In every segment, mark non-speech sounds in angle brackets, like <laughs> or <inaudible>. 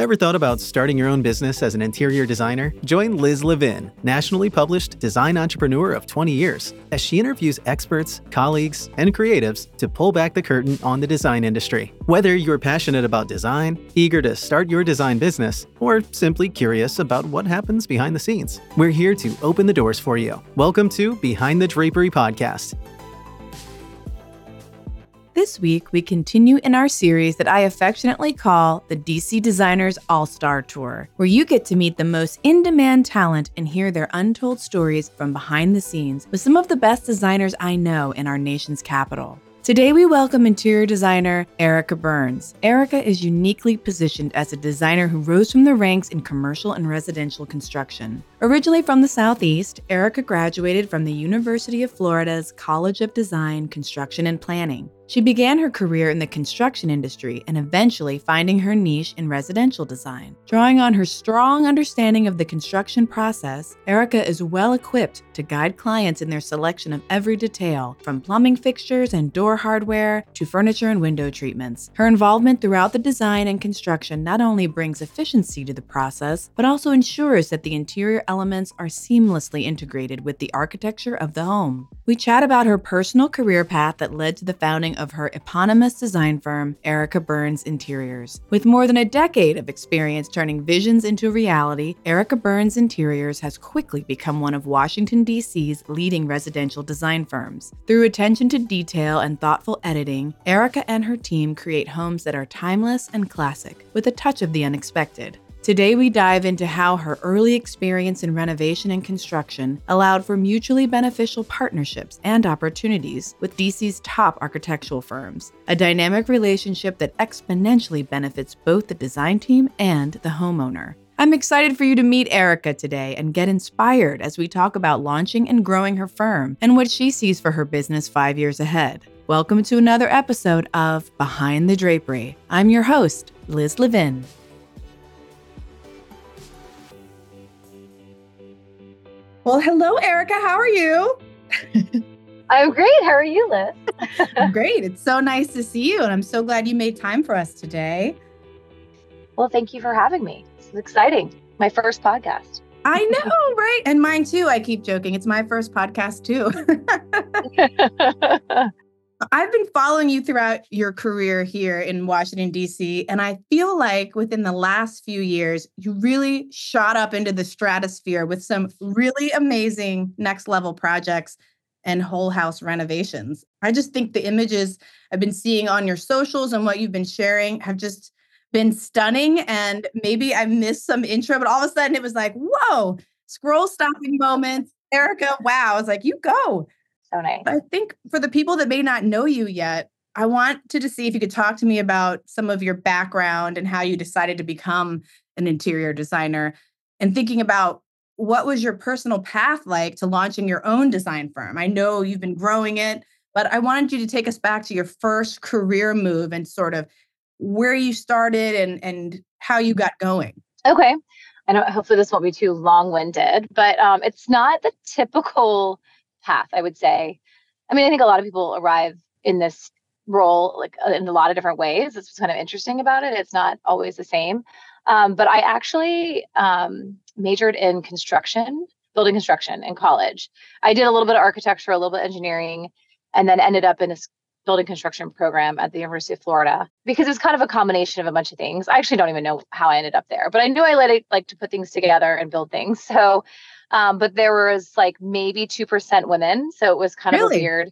Ever thought about starting your own business as an interior designer? Join Liz Levin, nationally published design entrepreneur of 20 years, as she interviews experts, colleagues, and creatives to pull back the curtain on the design industry. Whether you're passionate about design, eager to start your design business, or simply curious about what happens behind the scenes, we're here to open the doors for you. Welcome to Behind the Drapery Podcast. This week, we continue in our series that I affectionately call the DC Designers All Star Tour, where you get to meet the most in demand talent and hear their untold stories from behind the scenes with some of the best designers I know in our nation's capital. Today, we welcome interior designer Erica Burns. Erica is uniquely positioned as a designer who rose from the ranks in commercial and residential construction. Originally from the Southeast, Erica graduated from the University of Florida's College of Design, Construction, and Planning. She began her career in the construction industry and eventually finding her niche in residential design. Drawing on her strong understanding of the construction process, Erica is well equipped to guide clients in their selection of every detail, from plumbing fixtures and door hardware to furniture and window treatments. Her involvement throughout the design and construction not only brings efficiency to the process, but also ensures that the interior elements are seamlessly integrated with the architecture of the home. We chat about her personal career path that led to the founding of her eponymous design firm, Erica Burns Interiors. With more than a decade of experience turning visions into reality, Erica Burns Interiors has quickly become one of Washington, D.C.'s leading residential design firms. Through attention to detail and thoughtful editing, Erica and her team create homes that are timeless and classic, with a touch of the unexpected. Today, we dive into how her early experience in renovation and construction allowed for mutually beneficial partnerships and opportunities with DC's top architectural firms, a dynamic relationship that exponentially benefits both the design team and the homeowner. I'm excited for you to meet Erica today and get inspired as we talk about launching and growing her firm and what she sees for her business five years ahead. Welcome to another episode of Behind the Drapery. I'm your host, Liz Levin. Well, hello, Erica. How are you? I'm great. How are you, Liz? I'm great. It's so nice to see you, and I'm so glad you made time for us today. Well, thank you for having me. This is exciting. My first podcast. I know, <laughs> right? And mine too. I keep joking. It's my first podcast too. <laughs> <laughs> I've been following you throughout your career here in Washington, D.C., and I feel like within the last few years, you really shot up into the stratosphere with some really amazing next level projects and whole house renovations. I just think the images I've been seeing on your socials and what you've been sharing have just been stunning. And maybe I missed some intro, but all of a sudden it was like, whoa, scroll stopping moments. Erica, wow. I was like, you go. So nice. I think for the people that may not know you yet, I wanted to see if you could talk to me about some of your background and how you decided to become an interior designer and thinking about what was your personal path like to launching your own design firm? I know you've been growing it, but I wanted you to take us back to your first career move and sort of where you started and and how you got going. Okay. I know hopefully this won't be too long-winded, but um, it's not the typical path, I would say. I mean, I think a lot of people arrive in this role like uh, in a lot of different ways. What's kind of interesting about it. It's not always the same. Um, but I actually um, majored in construction, building construction in college. I did a little bit of architecture, a little bit of engineering, and then ended up in this building construction program at the University of Florida because it's kind of a combination of a bunch of things. I actually don't even know how I ended up there, but I knew I like, like to put things together and build things. <laughs> So um, but there was like maybe 2% women. So it was kind really? of weird,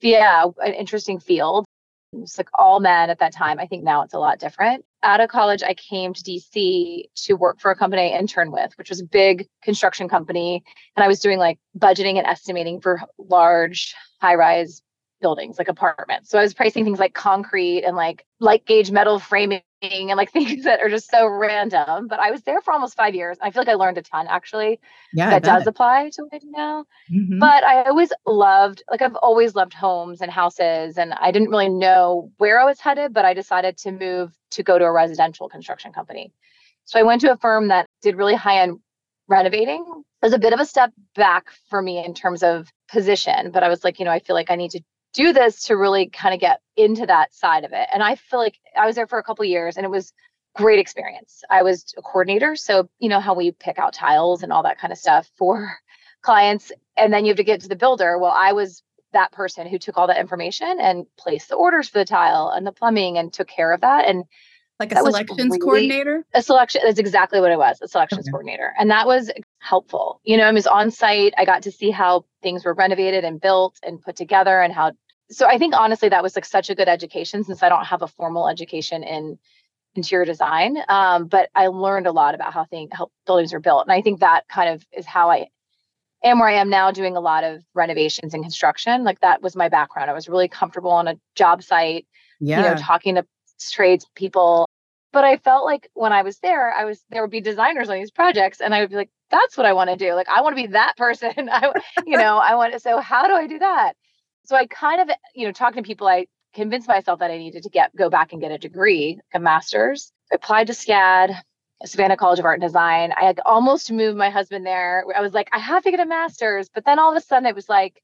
yeah, an interesting field. It was like all men at that time. I think now it's a lot different. Out of college, I came to DC to work for a company I interned with, which was a big construction company. And I was doing like budgeting and estimating for large high rise buildings, like apartments. So I was pricing things like concrete and like light gauge metal framing and like <laughs> things that are just so random. But I was there for almost five years. I feel like I learned a ton actually. Yeah, that does apply to what I do now. Mm-hmm. But I always loved, like I've always loved homes and houses, and I didn't really know where I was headed, but I decided to move to go to a residential construction company. So I went to a firm that did really high end renovating. It was a bit of a step back for me in terms of position, but I was like, you know, I feel like I need to do this to really kind of get into that side of it. And I feel like I was there for a couple years and it was great experience. I was a coordinator. So, you know, how we pick out tiles and all that kind of stuff for <laughs> clients. And then you have to get to the builder. Well, I was that person who took all that information and placed the orders for the tile and the plumbing and took care of that. And like a selections really, coordinator? A selection that's exactly what it was, a selections okay. coordinator. And that was helpful. You know, I was on site. I got to see how things were renovated and built and put together and how so I think honestly that was like such a good education since I don't have a formal education in interior design. Um, but I learned a lot about how things how buildings are built. And I think that kind of is how I am where I am now doing a lot of renovations and construction. Like that was my background. I was really comfortable on a job site, yeah. you know, talking to trades people. But I felt like when I was there, I was there would be designers on these projects, and I would be like, "That's what I want to do. Like, I want to be that person. <laughs> I, you <laughs> know, I want to. So, how do I do that? So, I kind of, you know, talking to people, I convinced myself that I needed to get go back and get a degree, a master's. I applied to SCAD, Savannah College of Art and Design. I had almost moved my husband there. I was like, I have to get a master's, but then all of a sudden it was like,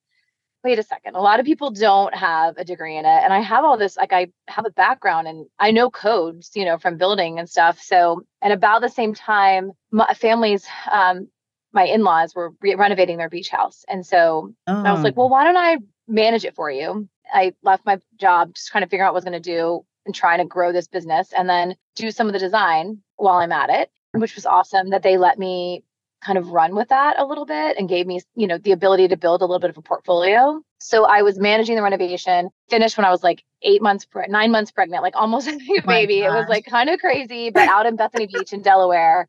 wait a second. A lot of people don't have a degree in it. And I have all this, like, I have a background and I know codes, you know, from building and stuff. So, and about the same time, my families, um, my in laws were re- renovating their beach house. And so oh. I was like, oh. well, why don't I manage it for you? I left my job, just trying to figure out what I was going to do and trying to grow this business and then do some of the design while I'm at it, which was awesome that they let me kind of run with that a little bit and gave me, you know, the ability to build a little bit of a portfolio. So I was managing the renovation, finished when I was like eight months, pre- nine months pregnant, like almost <laughs> a baby. It was like kind of crazy, but out in Bethany Beach in Delaware.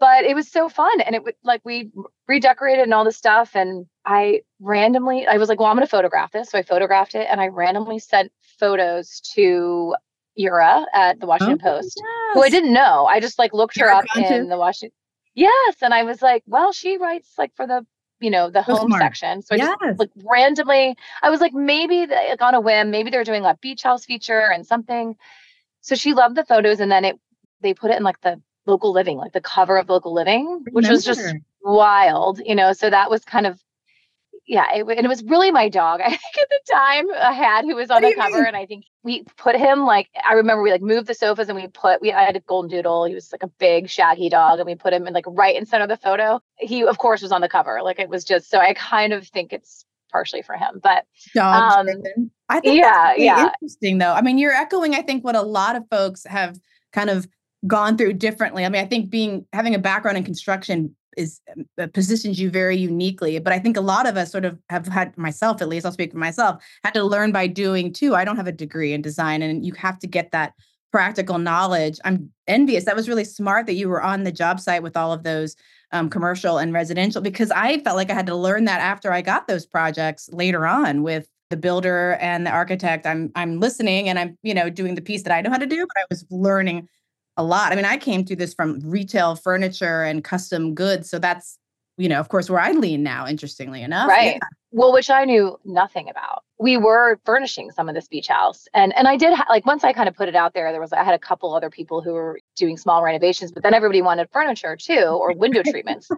But it was so fun. And it would like we redecorated and all this stuff. And I randomly, I was like, well, I'm going to photograph this. So I photographed it and I randomly sent photos to Jura at the Washington oh, Post, yes. who I didn't know. I just like looked her up in the Washington Yes. And I was like, well, she writes like for the, you know, the home smart. section. So I yes. just like randomly, I was like, maybe like on a whim, maybe they're doing a beach house feature and something. So she loved the photos. And then it, they put it in like the local living, like the cover of local living, which was just wild, you know. So that was kind of yeah, it, and it was really my dog. <laughs> I think at the time I had who was on the cover, mean? and I think we put him like I remember we like moved the sofas and we put we I had a golden doodle. He was like a big shaggy dog, and we put him in like right in center of the photo. He of course was on the cover. Like it was just so I kind of think it's partially for him, but um, I think yeah, really yeah, interesting though. I mean, you're echoing I think what a lot of folks have kind of gone through differently. I mean, I think being having a background in construction is uh, positions you very uniquely. But I think a lot of us sort of have had myself, at least I'll speak for myself, had to learn by doing too. I don't have a degree in design, and you have to get that practical knowledge. I'm envious. That was really smart that you were on the job site with all of those um, commercial and residential because I felt like I had to learn that after I got those projects later on with the builder and the architect. I'm I'm listening and I'm you know doing the piece that I know how to do, but I was learning a lot. I mean, I came through this from retail furniture and custom goods. So that's, you know, of course, where I lean now, interestingly enough. Right. Yeah. Well, which I knew nothing about. We were furnishing some of this beach house. And and I did ha- like once I kind of put it out there, there was I had a couple other people who were doing small renovations, but then everybody wanted furniture too or window <laughs> treatments.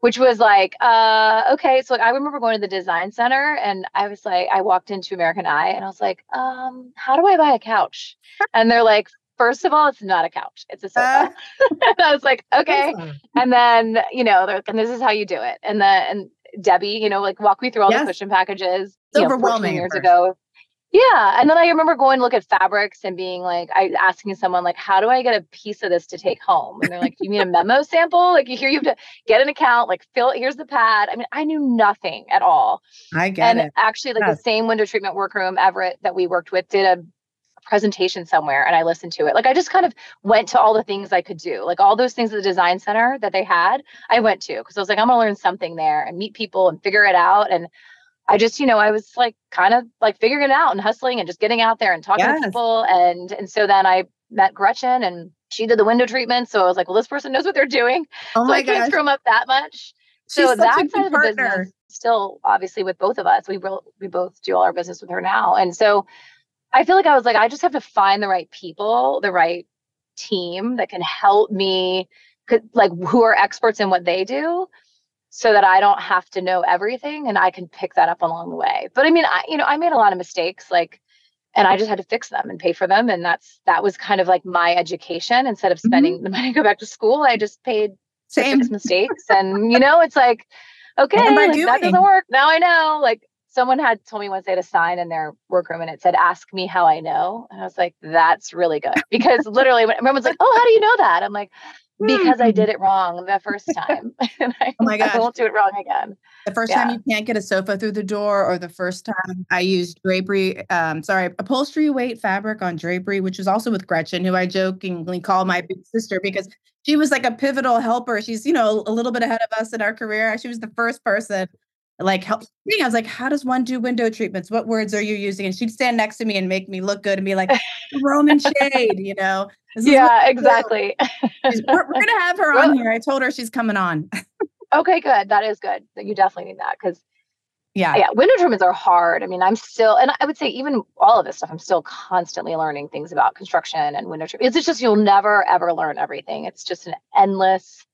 which was like, uh, okay. So like, I remember going to the design center and I was like, I walked into American Eye and I was like, um, how do I buy a couch? And they're like, first of all, it's not a couch, it's a sofa. Uh, <laughs> and I was like, okay. And then, you know, they're like, and this is how you do it. And then, and Debbie, you know, like walk me through all yes. the cushion packages. It's you overwhelming know, years ago. Yeah. And then I remember going to look at fabrics and being like, I asking someone like, how do I get a piece of this to take home? And they're like, you mean a memo sample? Like you here you have to get an account, like fill here's the pad. I mean, I knew nothing at all. I get and it. actually like yes. the same window treatment workroom, Everett, that we worked with did a presentation somewhere and I listened to it. Like I just kind of went to all the things I could do. Like all those things at the design center that they had, I went to because I was like, I'm gonna learn something there and meet people and figure it out. And I just, you know, I was like kind of like figuring it out and hustling and just getting out there and talking yes. to people. And and so then I met Gretchen and she did the window treatment. So I was like, well, this person knows what they're doing. Oh so I can't screw them up that much. She's so that side of the business still obviously with both of us, we will we both do all our business with her now. And so I feel like I was like, I just have to find the right people, the right team that can help me, like who are experts in what they do, so that I don't have to know everything and I can pick that up along the way. But I mean, I, you know, I made a lot of mistakes. Like, and I just had to fix them and pay for them. And that's that was kind of like my education. Instead of spending mm-hmm. the money <laughs> to go back to school, I just paid Same. to fix mistakes. and you know, it's like, okay, like, that doesn't work. Now I know. Like someone had told me once they had a sign in their workroom and it said, "Ask me how I know." And I was like, "That's really good," <laughs> because literally, when everyone's like, "Oh, how do you know that?" I'm like, because I did it wrong the first time. <laughs> and I, oh my <laughs> gosh. I won't do it wrong again. The first yeah. time you can't get a sofa through the door, or the first time I used drapery, um, sorry, upholstery weight fabric on drapery, which was also with Gretchen, who I jokingly call my big sister because she was like a pivotal helper. She's, you know, a little bit ahead of us in our career. She was the first person like help me. I was like, how does one do window treatments? What words are you using? And she'd stand next to me and make me look good and be like, Roman shade, you know? yeah, exactly. we're, we're, gonna have her on here. I told her she's coming on. okay, good. That is good. You definitely need that because yeah, yeah, window treatments are hard. I mean, I'm still, and I would say even all of this stuff, I'm still constantly learning things about construction and window treatments. It's just you'll never ever learn everything. It's just an endless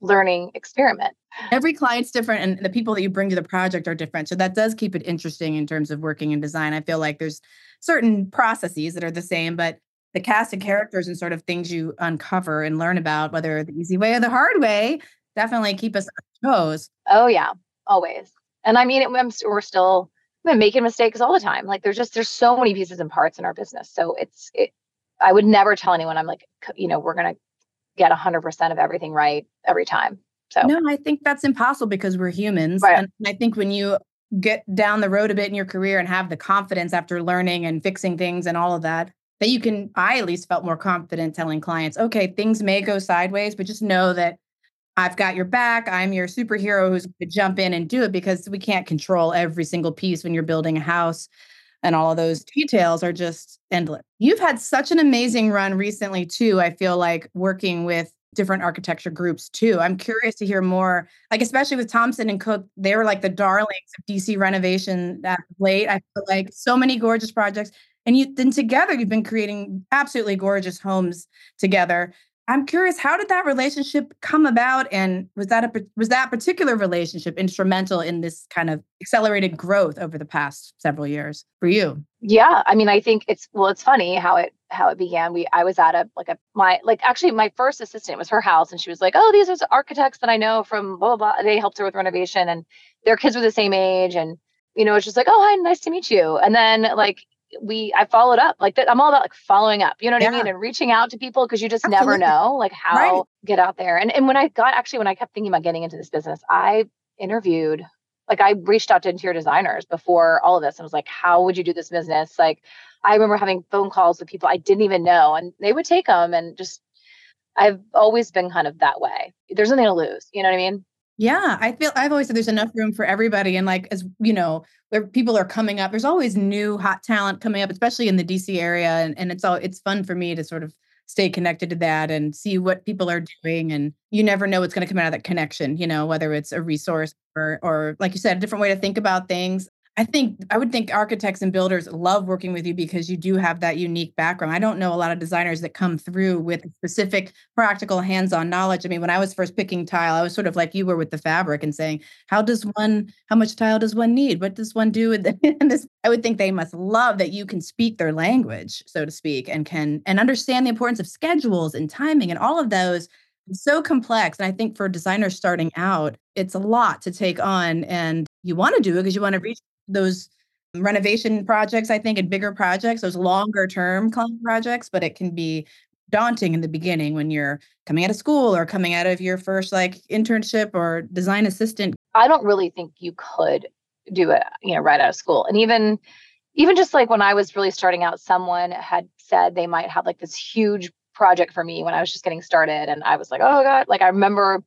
learning experiment. Every client's different, and the people that you bring to the project are different. So that does keep it interesting in terms of working in design. I feel like there's certain processes that are the same, but the cast of characters and sort of things you uncover and learn about, whether the easy way or the hard way, definitely keep us on toes. Oh yeah, always. And I mean, it, we're still we're making mistakes all the time. Like there's just there's so many pieces and parts in our business. So it's it. I would never tell anyone I'm like you know we're gonna get 100% of everything right every time. So no, I think that's impossible because we're humans. Right. And I think when you get down the road a bit in your career and have the confidence after learning and fixing things and all of that, that you can i at least felt more confident telling clients okay things may go sideways but just know that i've got your back i'm your superhero who's going to jump in and do it because we can't control every single piece when you're building a house and all of those details are just endless. You've had such an amazing run recently too i feel like working with different architecture groups too. I'm curious to hear more like especially with thompson and cook they were like the darlings of dc renovation that late. I feel like so many gorgeous projects and you then together you've been creating absolutely gorgeous homes together i'm curious how did that relationship come about? And was that a was that particular relationship instrumental in this kind of accelerated growth over the past several years for you? Yeah i mean i think it's well it's funny how it how it began. We i was at a like a my like actually my first assistant was her house and she was like oh these are architects that i know from blah blah blah. They helped her with renovation and their kids were the same age and you know, it's just like, oh, hi, nice to meet you. And then like we I followed up like that. I'm all about like following up, you know what yeah. I mean, and reaching out to people because you just Absolutely. never know like how right. get out there. And and when I got actually when I kept thinking about getting into this business, I interviewed like I reached out to interior designers before all of this and was like, how would you do this business? Like I remember having phone calls with people I didn't even know and they would take them and just I've always been kind of that way. There's nothing to lose. You know what I mean? Yeah, I feel I've always said there's enough room for everybody. And like as you know, where people are coming up, there's always new hot talent coming up, especially in the DC area. And, and it's all it's fun for me to sort of stay connected to that and see what people are doing. And you never know what's going to come out of that connection, you know, whether it's a resource or or like you said, a different way to think about things. I think I would think architects and builders love working with you because you do have that unique background. I don't know a lot of designers that come through with specific practical hands-on knowledge. I mean, when I was first picking tile, I was sort of like you were with the fabric and saying, how does one how much tile does one need? What does one do and <laughs> this I would think they must love that you can speak their language, so to speak, and can and understand the importance of schedules and timing and all of those so complex. And I think for designers starting out, it's a lot to take on. And you want to do it because you want to reach those renovation projects, I think, and bigger projects, those longer term client projects, but it can be daunting in the beginning when you're coming out of school or coming out of your first like internship or design assistant. I don't really think you could do it, you know, right out of school. And even even just like when I was really starting out, someone had said they might have like this huge project for me when I was just getting started. And I was like, oh God, like I remember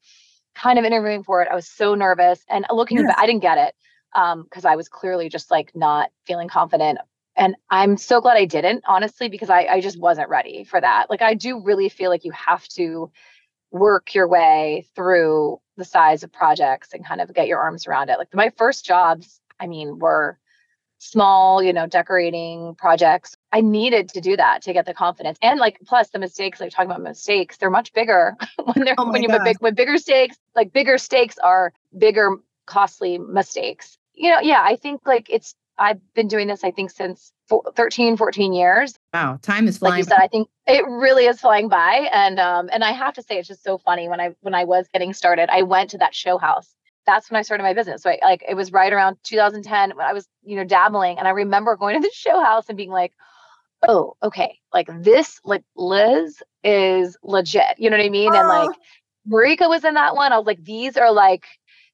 kind of interviewing for it. I was so nervous and looking yes. back, I didn't get it um because i was clearly just like not feeling confident and i'm so glad i didn't honestly because I, I just wasn't ready for that like i do really feel like you have to work your way through the size of projects and kind of get your arms around it like my first jobs i mean were small you know decorating projects i needed to do that to get the confidence and like plus the mistakes like talking about mistakes they're much bigger <laughs> when they're oh when you have big when bigger stakes like bigger stakes are bigger costly mistakes you know, yeah, I think like it's I've been doing this, I think, since 13, 14 years. Wow, time is flying. Like you said, I think it really is flying by. And um, and I have to say, it's just so funny. When I when I was getting started, I went to that show house. That's when I started my business. So I, like it was right around 2010 when I was, you know, dabbling. And I remember going to the <laughs> show house and being like, oh, okay, like this, like Liz is legit. You know what I mean? Oh. And like Marika was in that one. I was like, these are like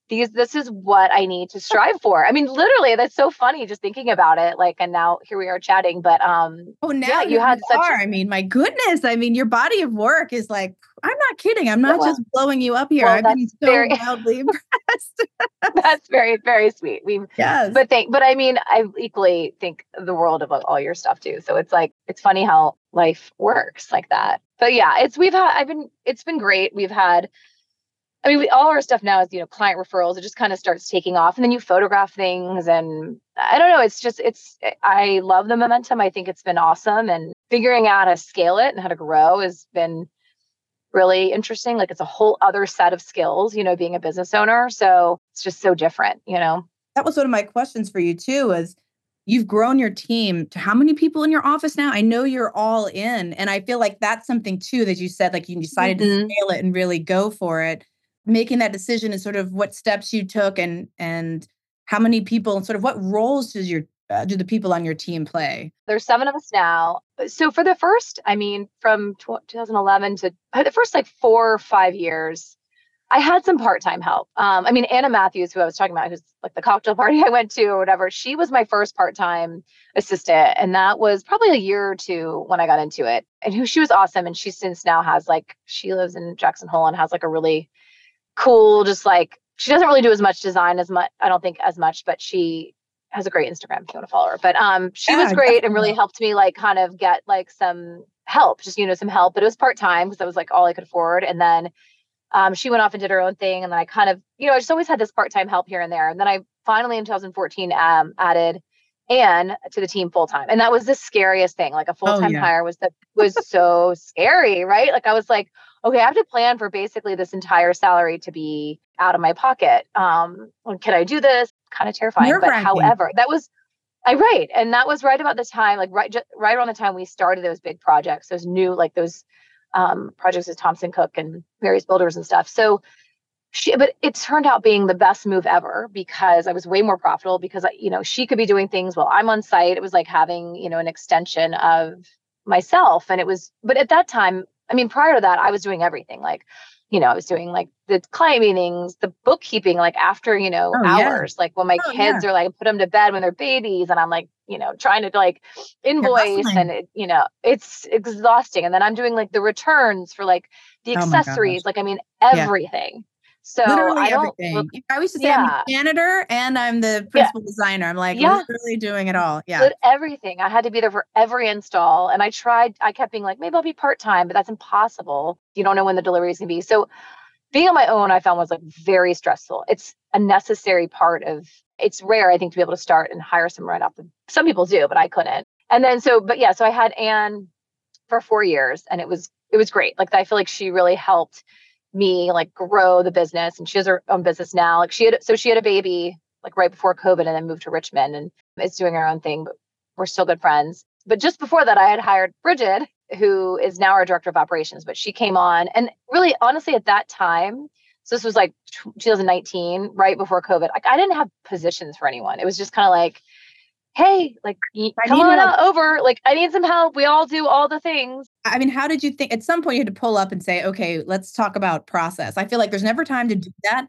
these this is what I need to strive for. I mean, literally, that's so funny just thinking about it. Like, and now here we are chatting. But um oh now yeah, you had such are. A, I mean, my goodness. I mean, your body of work is like, I'm not kidding. I'm not well, just blowing you up here. Well, I've been so very, wildly <laughs> impressed. <laughs> that's very, very sweet. We yes. but think but I mean, I equally think the world of all your stuff too. So it's like it's funny how life works like that. But yeah, it's we've had I've been it's been great. We've had I mean, we, all our stuff now is, you know, client referrals. It just kind of starts taking off and then you photograph things. And I don't know, it's just, it's, I love the momentum. I think it's been awesome. And figuring out how to scale it and how to grow has been really interesting. Like it's a whole other set of skills, you know, being a business owner. So it's just so different, you know? That was one of my questions for you too, is you've grown your team to how many people in your office now? I know you're all in. And I feel like that's something too that you said, like you decided mm-hmm. to scale it and really go for it making that decision and sort of what steps you took and and how many people and sort of what roles does your uh, do the people on your team play? There's seven of us now. So for the first, I mean, from 2011 to uh, the first like four or five years, I had some part-time help. Um, I mean, Anna Matthews, who I was talking about, who's like the cocktail <laughs> party I went to or whatever, she was my first part-time assistant, and that was probably a year or two when I got into it. And who she was awesome, and she since now has like she lives in Jackson Hole and has like a really cool, just like she doesn't really do as much design as much, I don't think as much, but she has a great Instagram if you want to follow her. But um she yeah, was great and really helped me like kind of get like some help, just you know, some help. But it was part-time because that was like all I could afford. And then um she went off and did her own thing. And then I kind of, you know, I just always had this part-time help here and there. And then I finally in 2014 um added Anne to the team full time. And that was the scariest thing. Like a full time oh, yeah. hire was the was so scary, right? Like I was like, okay, I have to plan for basically this entire salary to be out of my pocket. Um, can I do this? Kind of terrifying. But however, that was I right. And that was right about the time, like right just, right around the time we started those big projects, those new like those um, projects with Thompson Cook and various builders and stuff. So she, but it turned out being the best move ever because I was way more profitable because I, you know, she could be doing things while I'm on site. It was like having, you know, an extension of myself. And it was, but at that time, I mean, prior to that, I was doing everything. Like, you know, I was doing like the client meetings, the bookkeeping, like after, you know, oh, hours, yeah. like when my oh, kids yeah. are like, put them to bed when they're babies. And I'm like, you know, trying to like invoice and it, you know, it's exhausting. And then I'm doing like the returns for like the oh accessories, like, I mean, everything. So literally I everything. Look, I used to say yeah. I'm a janitor and I'm the principal yeah. designer. I'm like yeah. literally doing it all. Yeah. But everything. I had to be there for every install. And I tried, I kept being like, maybe I'll be part-time, but that's impossible. You don't know when the delivery is gonna be. So being on my own, I found was like very stressful. It's a necessary part of it's rare, I think, to be able to start and hire someone right off the some people do, but I couldn't. And then so, but yeah, so I had Anne for four years and it was it was great. Like I feel like she really helped me like grow the business and she has her own business now. Like she had so she had a baby like right before covid and then moved to richmond and is doing her own thing but we're still good friends. But just before that i had hired bridget who is now our director of operations but she came on and really honestly at that time so this was like 2019 right before covid like i didn't have positions for anyone. It was just kind of like hey, like come on over. Like I need some help. We all do all the things. I mean, how did you think at some point you had to pull up and say, okay, let's talk about process? I feel like there's never time to do that.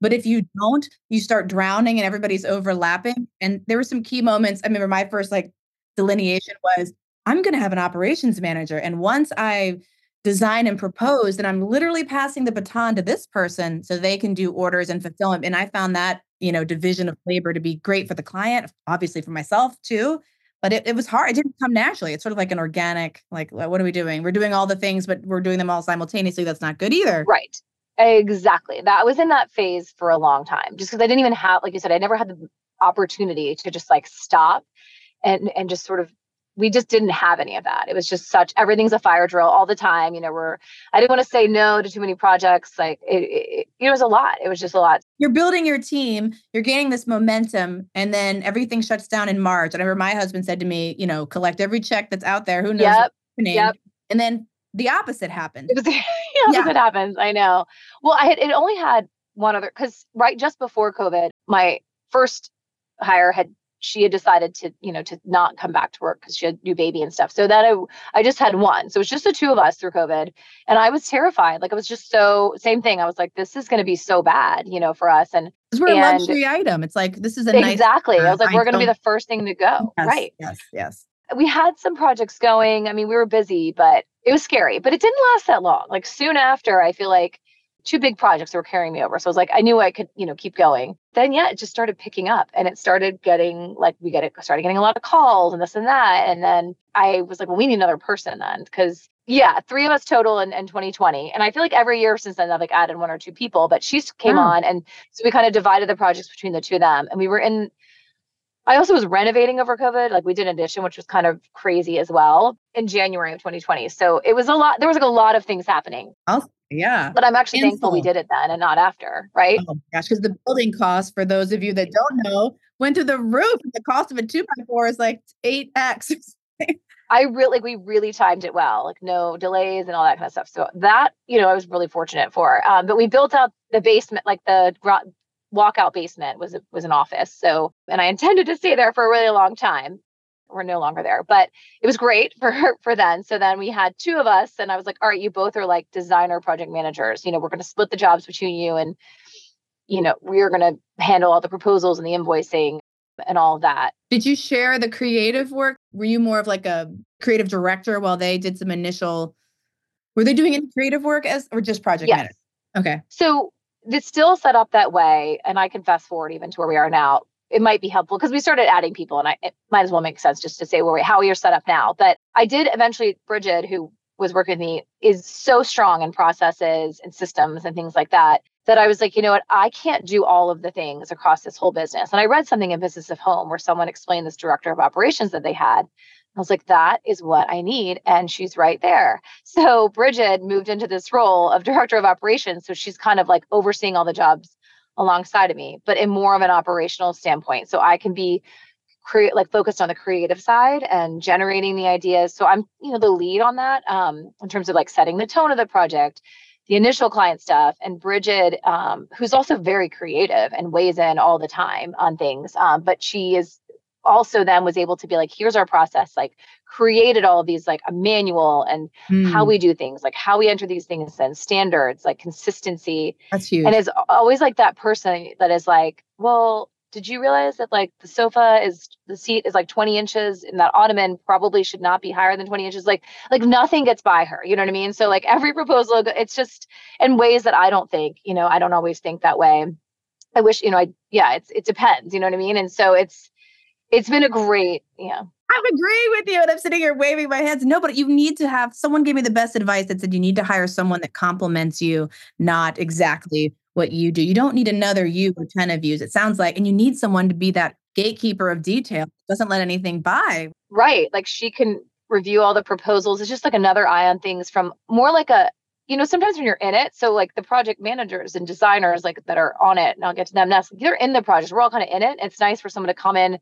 But if you don't, you start drowning and everybody's overlapping. And there were some key moments. I remember my first like delineation was I'm going to have an operations manager. And once I design and propose, then I'm literally passing the baton to this person so they can do orders and fulfillment. And I found that you know division of labor to be great for the client obviously for myself too but it, it was hard it didn't come naturally it's sort of like an organic like what are we doing? We're doing all the things but we're doing them all simultaneously that's not good either. Right exactly that was in that phase for a long time just because i didn't even have like you said i never had the opportunity to just like stop and and just sort of we just didn't have any of that. It was just such everything's a fire drill all the time. You know, we're I didn't want to say no to too many projects. Like it, it, it was a lot. It was just a lot. You're building your team. You're gaining this momentum, and then everything shuts down in March. And I remember my husband said to me, you know, collect every check that's out there. Who knows? Yep. Yep. And then the opposite happened. It was <laughs> the opposite yeah. happens. I know. Well, I had it only had one other because right just before COVID, my first hire had she had decided to you know to not come back to work because she had new baby and stuff. So that I, I just had one. So it was just the two of us through covid. And i was terrified. Like i was just so same thing. I was like this is going to be so bad you know for us. And because we're and, a luxury item. It's like this is a exactly. Nice, i was like we're going to be the first thing to go. Yes, right. yes yes. We had some projects going. I mean we were busy but it was scary. But it didn't last that long. Like soon after i feel like two big projects that were carrying me over. So I was like, I knew I could, you know, keep going. Then yeah, it just started picking up and it started getting like we get it started getting a lot of calls and this and that. And then I was like, well, we need another person then because yeah, three of us total in, in 2020. And I feel like every year since then I've like added one or two people, but she came oh. on and so we kind of divided the projects between the two of them. And we were in I also was renovating over COVID. Like we did an addition, which was kind of crazy as well in January of 2020. So it was a lot, there was like a lot of things happening. Oh, yeah. But I'm actually thankful we did it then and not after, right? Oh gosh, because the building cost, for those of you that don't know, went through the roof. The cost of a two by four is like 8x. <laughs> I really, like, we really timed it well, like no delays and all that kind of stuff. So that, you know, I was really fortunate for. Um, but we built out the basement, like the walkout basement was a was an office. So, and I intended to stay there for a really long time. We're no longer there, but it was great for for then. So then we had two of us, and I was like, "All right, you both are like designer project managers. You know, we're going to split the jobs between you, and you know, we're going to handle all the proposals and the invoicing and all of that." Did you share the creative work? Were you more of like a creative director while they did some initial? Were they doing any creative work as or just project yes. manager? Okay. So it's still set up that way. And I can fast forward even to where we are now. It might be helpful because we started adding people, and I, it might as well make sense just to say where we, how we are set up now. But I did eventually, Bridget, who was working with me, is so strong in processes and systems and things like that that I was like, you know what, I can't do all of the things across this whole business. And I read something in Business of Home where someone explained this director of operations that they had. I was like, that is what I need. And she's right there. So Bridget moved into this role of director of operations. So she's kind of like overseeing all the jobs alongside of me, but in more of an operational standpoint. So I can be create like focused on the creative side and generating the ideas. So I'm, you know, the lead on that um, in terms of like setting the tone of the project, the initial client stuff. And Bridget, um, who's also very creative and weighs in all the time on things, um, but she is also then was able to be like here's our process like created all of these like a manual and mm. how we do things like how we enter these things and standards like consistency. That's huge. and is always like that person that is like well did you realize that like the sofa is the seat is like 20 inches and that ottoman probably should not be higher than 20 inches? Like like nothing gets by her you know what i mean? So like every proposal it's just in ways that i don't think you know i don't always think that way. I wish you know i yeah it's it depends you know what i mean? And so it's it's been a great, yeah. I'm agreeing with you. And I'm sitting here waving my hands. No, but you need to have someone gave me the best advice that said you need to hire someone that complements you, not exactly what you do. You don't need another you or 10 of yous, it sounds like. And you need someone to be that gatekeeper of detail, doesn't let anything by. Right. Like she can review all the proposals. It's just like another eye on things from more like a you know, sometimes when you're in it, so like the project managers and designers like that are on it, and I'll get to them next. They're in the project. We're all kind of in it. It's nice for someone to come in,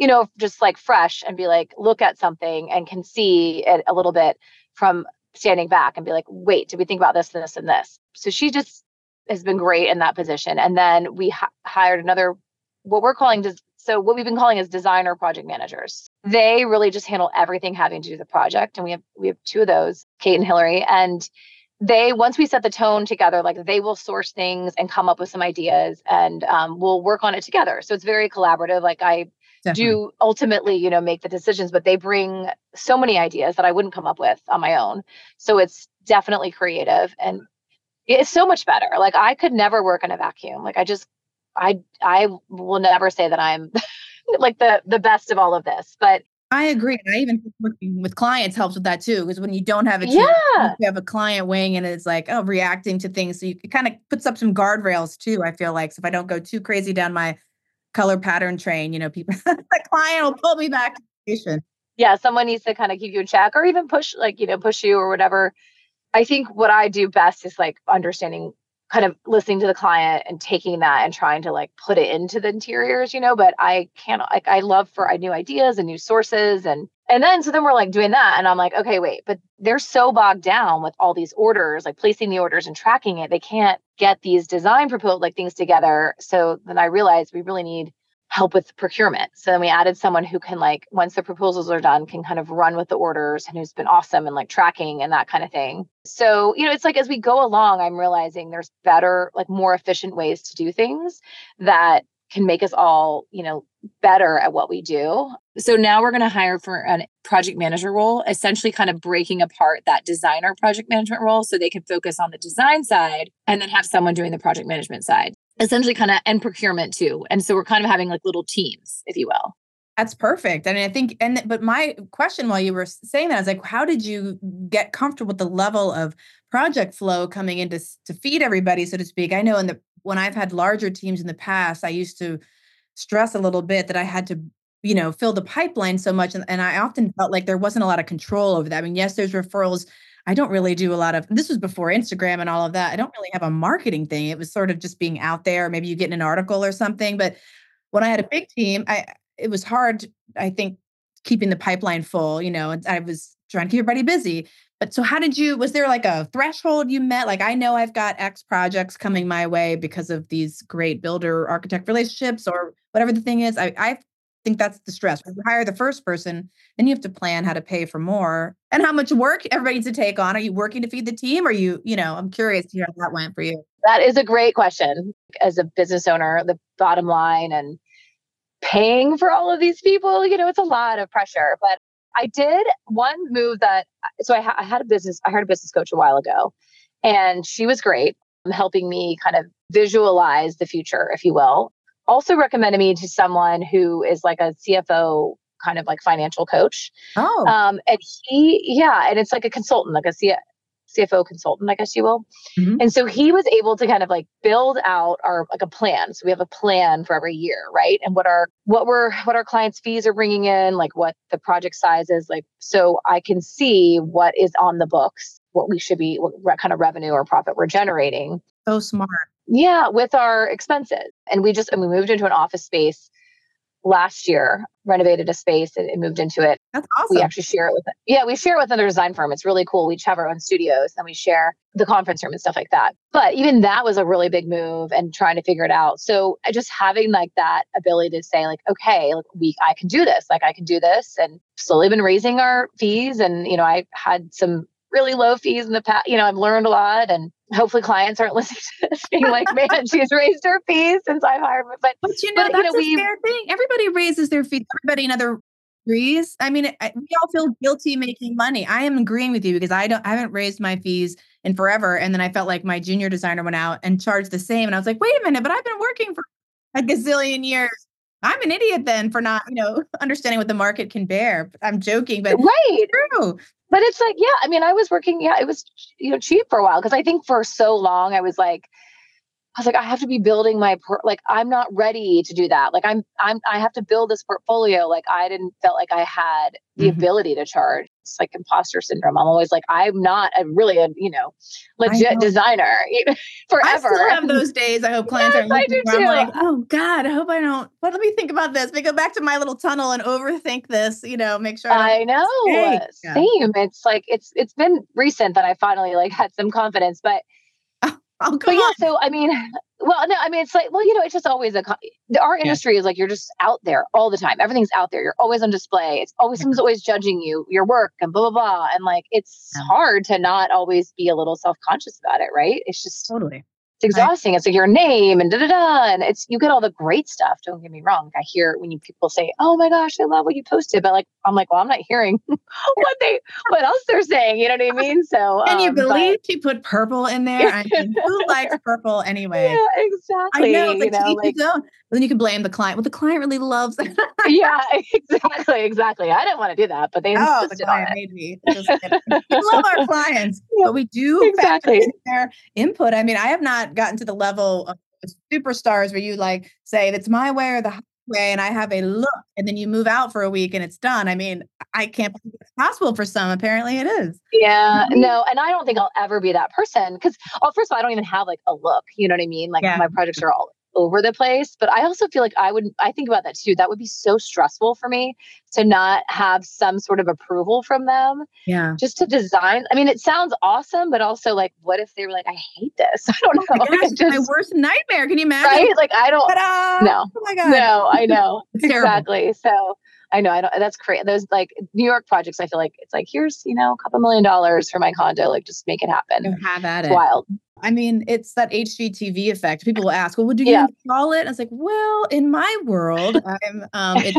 you know, just like fresh and be like, look at something and can see it a little bit from standing back and be like, wait, did we think about this, this, and this? So she just has been great in that position. And then we h- hired another, what we're calling des- so what we've been calling is designer project managers. They really just handle everything having to do with the project. And we have we have two of those, Kate and Hillary. And they once we set the tone together like they will source things and come up with some ideas and um, we'll work on it together so it's very collaborative like i Definitely. do ultimately you know make the decisions but they bring so many ideas that i wouldn't come up with on my own so it's definitely creative and it's so much better like i could never work in a vacuum like i just i i will never say that i'm <laughs> like the the best of all of this but I agree. And I even think working with clients helps with that too. Because when you don't have a team, yeah. you have a client weighing and it's like, oh, reacting to things. So you kind of puts up some guardrails too, I feel like. So if I don't go too crazy down my color pattern train, you know, people <laughs> the client will pull me back yeah, someone needs to kind of keep you in check or even push, like, you know, push you or whatever. I think what I do best is like understanding kind of listening to the client and taking that and trying to like put it into the interiors, you know, but I can't like I love for new ideas and new sources and and then so then we're like doing that and I'm like, okay, wait, but they're so bogged down with all these orders, like placing the orders and tracking it. They can't get these design proposal like things together. So then I realized we really need help with procurement. So then we added someone who can like once the proposals are done can kind of run with the orders and who's been awesome and like tracking and that kind of thing. So, you know, it's like as we go along I'm realizing there's better like more efficient ways to do things that can make us all, you know, better at what we do. So now we're going to hire for a project manager role, essentially kind of breaking apart that designer project management role so they can focus on the design side and then have someone doing the project management side essentially kind of and procurement too. And so we're kind of having like little teams, if you will. That's perfect. I mean, I think, and but my question while you were saying that is like, how did you get comfortable with the level of project flow coming in to, to feed everybody, so to speak? I know in the when I've had larger teams in the past, I used to stress a little bit that I had to, you know, fill the pipeline so much, and, and I often felt like there wasn't a lot of control over that. I mean, yes, there's referrals I don't really do a lot of this was before Instagram and all of that. I don't really have a marketing thing. It was sort of just being out there. Maybe you get in an article or something. But when I had a big team, I it was hard, I think, keeping the pipeline full, you know, I was trying to keep everybody busy. But so how did you was there like a threshold you met? Like I know I've got X projects coming my way because of these great builder architect relationships or whatever the thing is. I I think that's the stress. You hire the first person, then you have to plan how to pay for more and how much work everybody needs to take on. Are you working to feed the team? Or you, you know, I'm curious to hear how that went for you. That is a great question. As a business owner, the bottom line and paying for all of these people, you know, it's a lot of pressure. But I did one move that, so I, ha- I had a business, I hired a business coach a while ago, and she was great helping me kind of visualize the future, if you will also recommended me to someone who is like a CFO kind of like financial coach. Oh. Um, and he, yeah, and it's like a consultant, like a a C- CFO consultant, I guess you will. Mm-hmm. And so he was able to kind of like build out our like a plan. So we have a plan for every year, right? And what our what we're what our clients' fees are bringing in, like what the project size is, like so I can see what is on the books, what we should be, what kind of revenue or profit we're generating. So smart. Yeah, with our expenses. And we just and we moved into an office space last year, renovated a space and, and, moved into it. That's awesome. We actually share it with yeah, we share it with another design firm. It's really cool. We each have our own studios and we share the conference room and stuff like that. But even that was a really big move and trying to figure it out. So just having like that ability to say, like, okay, like we I can do this, like I can do this and slowly been raising our fees. And you know, I had some really low fees in the past. You know, I've learned a lot and hopefully clients aren't <laughs> listening to this being like, man, <laughs> she's raised her fees since I've hired her. But, but you know, but, that's you know, a fair thing. Everybody raises their fees. Everybody in other agrees. I mean, I, we all feel guilty making money. I am agreeing with you because I don't, I haven't raised my fees in forever. And then I felt like my junior designer went out and charged the same. And I was like, wait a minute, but I've been working for a gazillion years. I'm an idiot then for not, you know, <laughs> understanding what the market can bear. I'm joking, but right, true. But it's like, yeah, I mean, I was working, yeah, it was you know cheap for a while because I think for so long I was like, I was like, I have to be building my por- like I'm not ready to do that. Like I'm I'm I have to build this portfolio. Like I didn't felt like I had the mm-hmm. ability to charge. It's like imposter syndrome. I'm always like, I'm not a really a you know legit know. designer <laughs> forever. I still have <laughs> those days. I hope clients yes, are looking I'm like, oh God, I hope I don't. What let me think about this. We go back to my little tunnel and overthink this. You know, make sure. I, I know. Same. It's like it's it's been recent that I finally like had some confidence, but Oh, but yeah, so I mean, <laughs> well, no, I mean, it's like, well, you know, it's just always a, our industry yeah. is like, you're just out there all the time. Everything's out there. You're always on display. It's always, mm-hmm. someone's always judging you, your work and blah, blah, blah. And like, it's yeah. hard to not always be a little self conscious about it, right? It's just totally it's exhausting. It's like your name and da da da, and it's you get all the great stuff. Don't get me wrong. I hear when you people say, "Oh my gosh, I love what you posted," but like I'm like, well, I'm not hearing <laughs> what they what else they're saying. You know what I <laughs> mean? So can um, you believe but, she put purple in there? I mean, who <laughs> likes purple anyway? Yeah, exactly. I know. Like, you know, like then you can blame the client. Well, the client really loves. <laughs> yeah, exactly, exactly. I didn't want to do that, but they oh, the client made me. we <laughs> love our clients, but we do exactly their input. I mean, I have not gotten to the level of superstars where you like say it's my way or the way and I have a look, and then you move out for a week and it's done. I mean, I can't believe it's possible for some. Apparently, it is. Yeah, mm-hmm. no, and I don't think I'll ever be that person because, oh, first of all, I don't even have like a look. You know what I mean? Like Yeah. my projects are all over the place. But I also feel like I would. I think about that too. That would be so stressful for me to not have some sort of approval from them Yeah. just to design. I mean, it sounds awesome, but also like, what if they were like, I hate this? <laughs> I don't know. Oh my gosh, it's my worst nightmare. Can you imagine? right? Like I don't. Ta-da! No. Oh my god. No, I know <laughs> exactly. So I know I don't. That's crazy. Those like New York projects. I feel like it's like here's you know a couple million dollars for my condo. Like just make it happen. You have at It's it. wild. I mean, it's that HGTV effect. People will ask, "Well, what do you Yeah. install it?" I was like, "Well, in my world, <laughs> I'm um, it's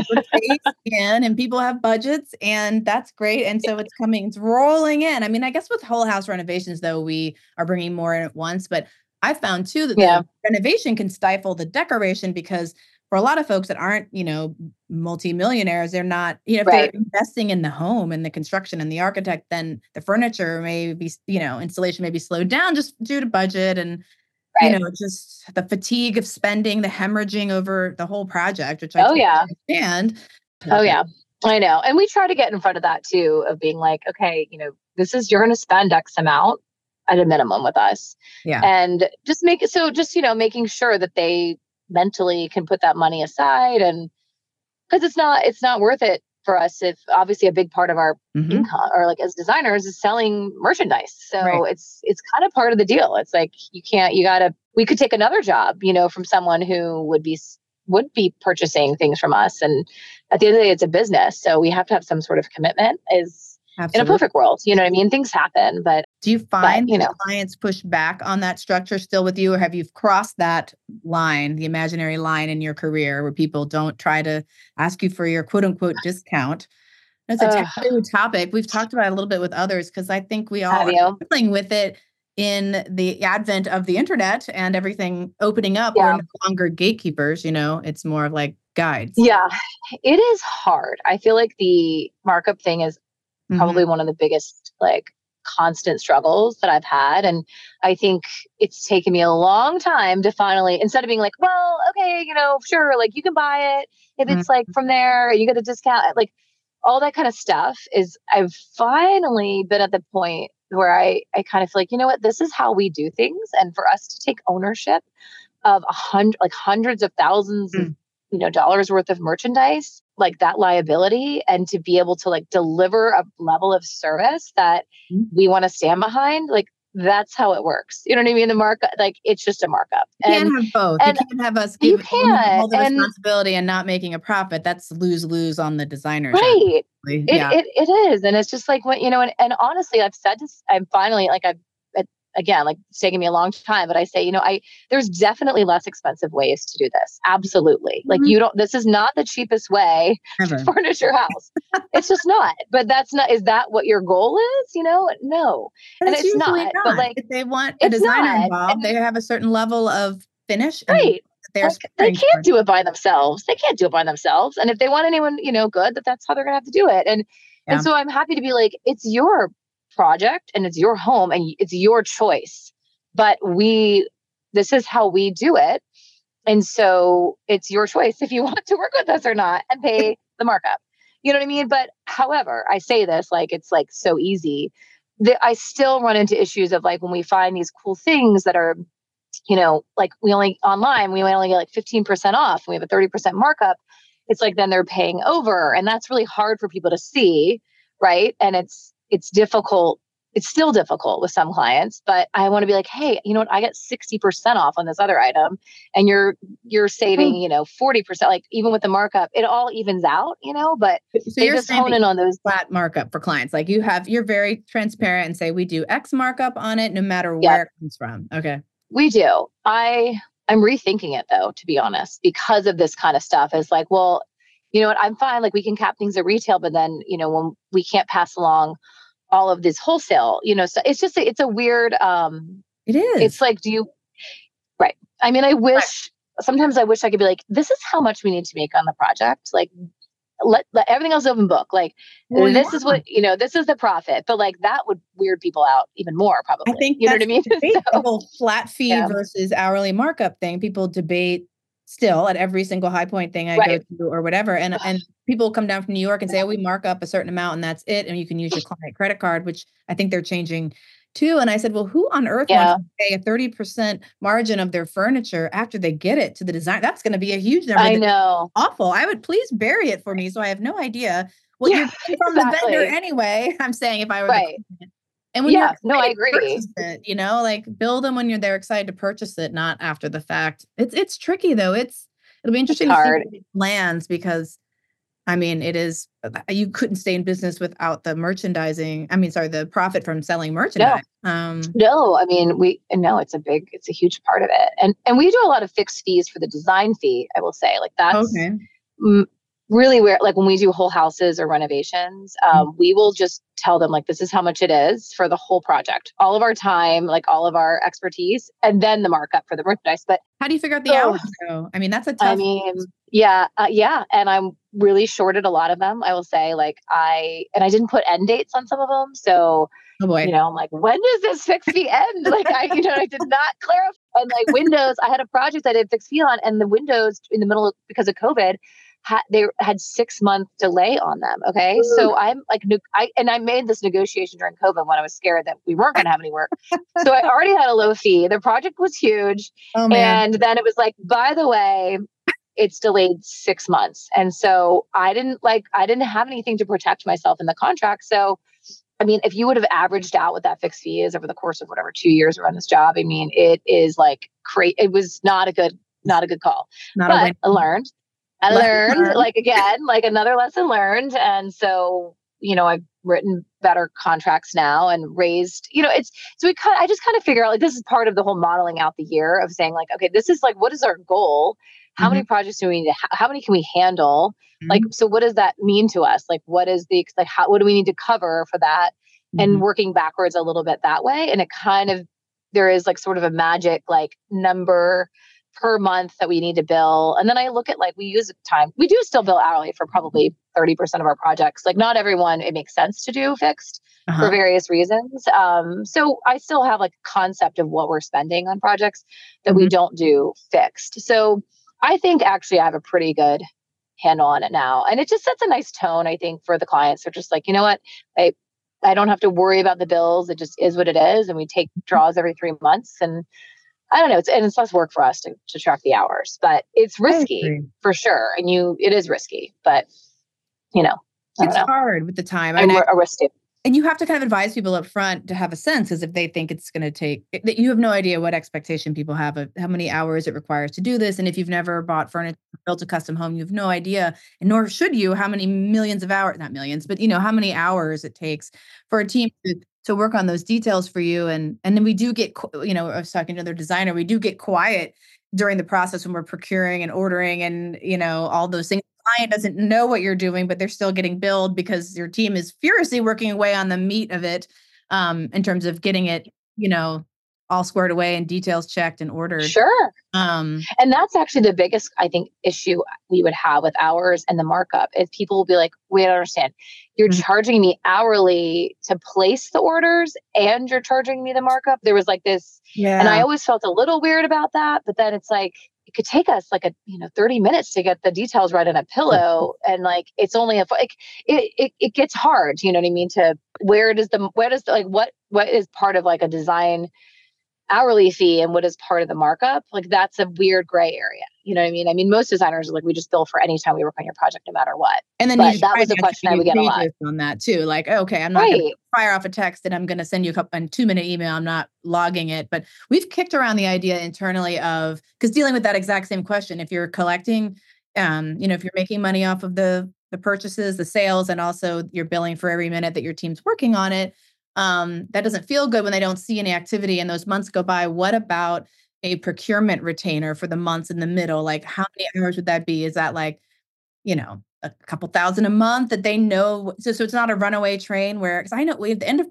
in, and people have budgets, and that's great. And so it's coming, it's rolling in. I mean, I guess with whole house renovations, though, we are bringing more in at once. But I found too that Yeah. the renovation can stifle the decoration because for a lot of folks that aren't, you know, multimillionaires, they're not, you know, if Right. they're investing in the home and the construction and the architect, then the furniture may be, you know, installation may be slowed down just due to budget and Right. you know, just the fatigue of spending, the hemorrhaging over the whole project, which I Oh, yeah. understand. Oh yeah, I know. And we try to get in front of that too, of being like, okay, you know, this is you're going to spend X amount at a minimum with us, Yeah. and just make it so. Just you know, making sure that they mentally can put that money aside, and because it's not it's not worth it for us if obviously a big part of our Mhm. income or like as designers is selling merchandise so Right. it's it's kind of part of the deal it's like you can't you gotta we could take another job you know from someone who would be would be purchasing things from us and at the end of the day it's a business so we have to have some sort of commitment is in a perfect world you know what i mean things happen but Do you find you know. clients push back on that structure still with you, or have you crossed that line, the imaginary line in your career where people don't try to ask you for your quote unquote discount? That's a Ugh. taboo topic. We've talked about it a little bit with others because I think we all are dealing with it in the advent of the internet and everything opening up. Yeah. We're no longer gatekeepers, you know, it's more of like guides. yeah it is hard i feel like the markup thing is Mhm. probably one of the biggest like constant struggles that I've had. And I think it's taken me a long time to finally, instead of being like, well, okay, you know, sure, like you can buy it if it's like from there, you get a discount, like all that kind of stuff is I've finally been at the point where I, I kind of feel like, you know what, this is how we do things. And for us to take ownership of a hundred, like hundreds of thousands of, you know, dollars worth of merchandise, like that liability, and to be able to like deliver a level of service that Mhm. we want to stand behind, like that's how it works. You know what I mean? The markup, like it's just a markup. You And can't have both. and you can't have us you give women all the and- responsibility and not making a profit. That's lose lose on the designers. right. actually. It, yeah. it, it is. And it's just like what, you know, and, and honestly, I've said this, I'm finally like, I've, again, like it's taken me a long time, but I say, you know, I, there's definitely less expensive ways to do this. Absolutely. Like Mhm. you don't, this is not the cheapest way <laughs> Never. to furnish your house. it's just not, but that's not, is that what your goal is? You know, no. But and it's, it's not, not. but, like, if they want a designer not, involved, and- they have a certain level of finish. Right. They're Like, they can't do it by themselves. They can't do it by themselves. And if they want anyone, you know, good, that that's how they're gonna have to do it. And Yeah. and so I'm happy to be like, it's your project and it's your home and it's your choice. But we, this is how we do it. And so it's your choice if you <laughs> want to work with us or not and pay <laughs> the markup. You know what I mean? But however, I say this like it's like so easy. That I still run into issues of like when we find these cool things that are you know, like we only online, we only get like 15% off. We have a 30% markup. It's like then they're paying over. And that's really hard for people to see. Right. And it's it's difficult. It's still difficult with some clients, but I want to be like, hey, you know what? I get 60% off on this other item and you're you're saving, hmm. you know, 40%. Like even with the markup, it all evens out, you know, but So they you're just in on those flat markup for clients. Like you have, you're very transparent and say we do X markup on it, no matter where it comes from. Okay. We do. I I'm rethinking it though, to be honest, because of this kind of stuff. Is like, well, you know what, I'm fine. Like we can cap things at retail, but then, you know, when we can't pass along all of this wholesale, you know, so it's just a, it's a weird um It is. it's like, do you right. I mean, I wish sometimes I wish I could be like, this is how much we need to make on the project. Like let, let everything else open book. Like Well, this is what you know, this is the profit. But like that would weird people out even more, probably. I think you know what I mean? the <laughs> So- whole flat fee Yeah. versus hourly markup thing. People debate still at every single high point thing I right. go to or whatever. And and <sighs> people come down from New York and say, oh, we mark up a certain amount and that's it. And you can use your <laughs> client credit card, which I think they're changing too. And I said, well, who on earth yeah. wants to pay a 30% margin of their furniture after they get it to the design? That's going to be a huge number. I know. Awful. I would please bury it for me. So I have no idea what yeah, you're from exactly. the vendor anyway. <laughs> I'm saying if I were right. the and when yeah, no, I agree. It, you know, like build them when you're there excited to purchase it, not after the fact. It's it's tricky though. It's it'll be interesting it's to see lands because I mean it is uh, you couldn't stay in business without the merchandising. I mean, sorry, the profit from selling merchandise. No, um, no I mean we no, it's a big, it's a huge part of it, and and we do a lot of fixed fees for the design fee. I will say, like that's okay really where like when we do whole houses or renovations um, mm-hmm. we will just tell them like this is how much it is for the whole project all of our time like all of our expertise and then the markup for the merchandise but how do you figure out the so, hours though i mean that's a tough i mean yeah uh, yeah and i'm really shorted a lot of them i will say like i and i didn't put end dates on some of them so oh boy. you know i'm like when does this fixed fee end <laughs> like i you know i did not clarify and like windows i had a project i did fixed fee on and the windows in the middle of because of covid had they had six month delay on them. Okay, Ooh. so I'm like, I and I made this negotiation during COVID when I was scared that we weren't going to have any work. so I <laughs> already had a low fee. The project was huge, oh, and then it was like, by the way, it's delayed six months, and so I didn't like I didn't have anything to protect myself in the contract. So. I mean, if you would have averaged out what that fixed fee is over the course of whatever two years around this job, I mean, it is like crazy. It was not a good, not a good call. Not but I learned. I learned, like again, like another lesson learned. And so, you know, I've written better contracts now and raised, you know, it's so we kind I just kind of figure out like this is part of the whole modeling out the year of saying, like, okay, this is like what is our goal? How mm-hmm. many projects do we need to how many can we handle? Mm-hmm. Like, so what does that mean to us? Like, what is the like how what do we need to cover for that? Mm-hmm. And working backwards a little bit that way. And it kind of there is like sort of a magic like number per month that we need to bill. And then I look at like we use time. We do still bill hourly for probably 30% of our projects. Like not everyone it makes sense to do fixed uh-huh. for various reasons. Um, so I still have like a concept of what we're spending on projects that mm-hmm. we don't do fixed. So I think actually I have a pretty good handle on it now. And it just sets a nice tone, I think, for the clients. They're just like, you know what? I I don't have to worry about the bills. It just is what it is. And we take draws every three months and I don't know. It's and it's less work for us to, to track the hours, but it's risky for sure. And you, it is risky, but you know, it's know. hard with the time. I mean, a risk too. And you have to kind of advise people up front to have a sense, because if they think it's going to take, that you have no idea what expectation people have of how many hours it requires to do this. And if you've never bought furniture, built a custom home, you have no idea, and nor should you, how many millions of hours, not millions, but you know how many hours it takes for a team to to work on those details for you and and then we do get you know i was talking to another designer we do get quiet during the process when we're procuring and ordering and you know all those things. The client doesn't know what you're doing but they're still getting billed because your team is furiously working away on the meat of it um, in terms of getting it you know all squared away and details checked and ordered. Sure. Um, and that's actually the biggest, I think, issue we would have with hours and the markup is people will be like, we don't understand. You're mm-hmm. charging me hourly to place the orders and you're charging me the markup. There was like this, yeah. and I always felt a little weird about that. But then it's like, it could take us like a you know 30 minutes to get the details right on a pillow and like it's only a like it, it it gets hard you know what i mean to where does the where does the, like what what is part of like a design hourly fee and what is part of the markup, like that's a weird gray area. You know what I mean? I mean, most designers are like, we just bill for any time we work on your project, no matter what. And then that was a question I would get a lot on that too. Like, okay, I'm not right. going to fire off a text and I'm going to send you a couple, a two minute email. I'm not logging it. But we've kicked around the idea internally of because dealing with that exact same question, if you're collecting, um, you know, if you're making money off of the the purchases, the sales, and also you're billing for every minute that your team's working on it um, that doesn't feel good when they don't see any activity and those months go by. What about a procurement retainer for the months in the middle? Like, how many hours would that be? Is that like, you know, a couple thousand a month that they know? So, so it's not a runaway train where, because I know we at the end of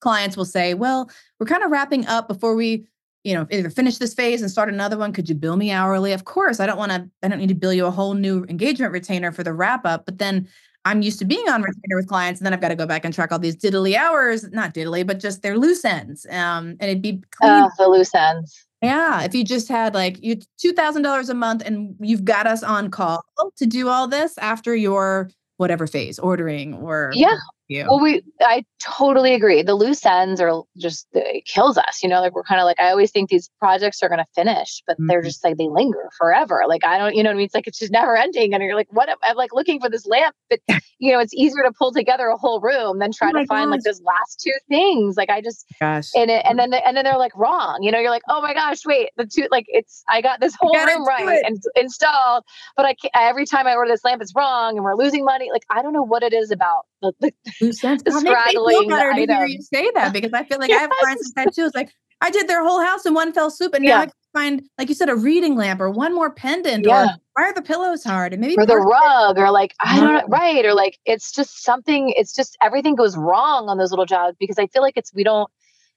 clients will say, well, we're kind of wrapping up before we, you know, either finish this phase and start another one. Could you bill me hourly? Of course, I don't want to, I don't need to bill you a whole new engagement retainer for the wrap up. But then I'm used to being on retainer with clients, and then I've got to go back and track all these diddly hours, not diddly, but just their loose ends. Um, and it'd be clean. Uh, the loose ends. Yeah, if you just had like you two thousand dollars a month and you've got us on call to do all this after your whatever phase, ordering or yeah, you. Well, we I totally agree. The loose ends are just it kills us. You know, like we're kind of like I always think these projects are going to finish, but mm-hmm. they're just like they linger forever. Like I don't, you know, what I mean, it's like it's just never ending, and you're like, what? I'm like looking for this lamp, but <laughs> you know, it's easier to pull together a whole room than try oh to find gosh. like those last two things. Like I just, gosh, and it, and then and then they're like wrong. You know, you're like, oh my gosh, wait, the two like it's I got this whole room right and installed, but I every time I order this lamp, it's wrong, and we're losing money. Like I don't know what it is about the, the, the straggling better to hear you say that because I feel like yes. I have friends that too. It's like I did their whole house in one fell swoop, and yeah. now I can find, like you said, a reading lamp or one more pendant, yeah. or why are the pillows hard, and maybe or the rug, or like I don't know, right, or like it's just something. It's just everything goes wrong on those little jobs because I feel like it's we don't.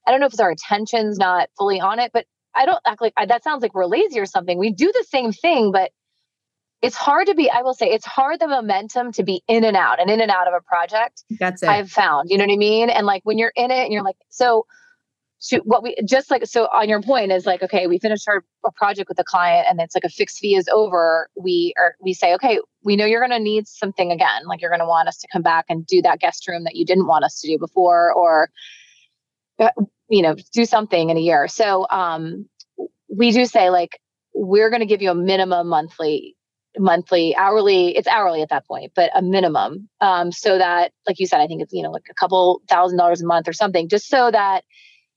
I don't know if it's our attention's not fully on it, but I don't act like I, that sounds like we're lazy or something. We do the same thing, but it's hard to be i will say it's hard the momentum to be in and out and in and out of a project that's it. I've found you know what i mean? And like when you're in it and you're like so to what we just like so on your point is like okay we finished our project with a client and it's like a fixed fee is over we are we say okay we know you're going to need something again like you're going to want us to come back and do that guest room that you didn't want us to do before or uh, you know do something in a year. So um we do say like we're going to give you a minimum monthly monthly, hourly, it's hourly at that point, but a minimum. Um, so that, like you said, I think it's, you know, like a couple thousand dollars a month or something, just so that,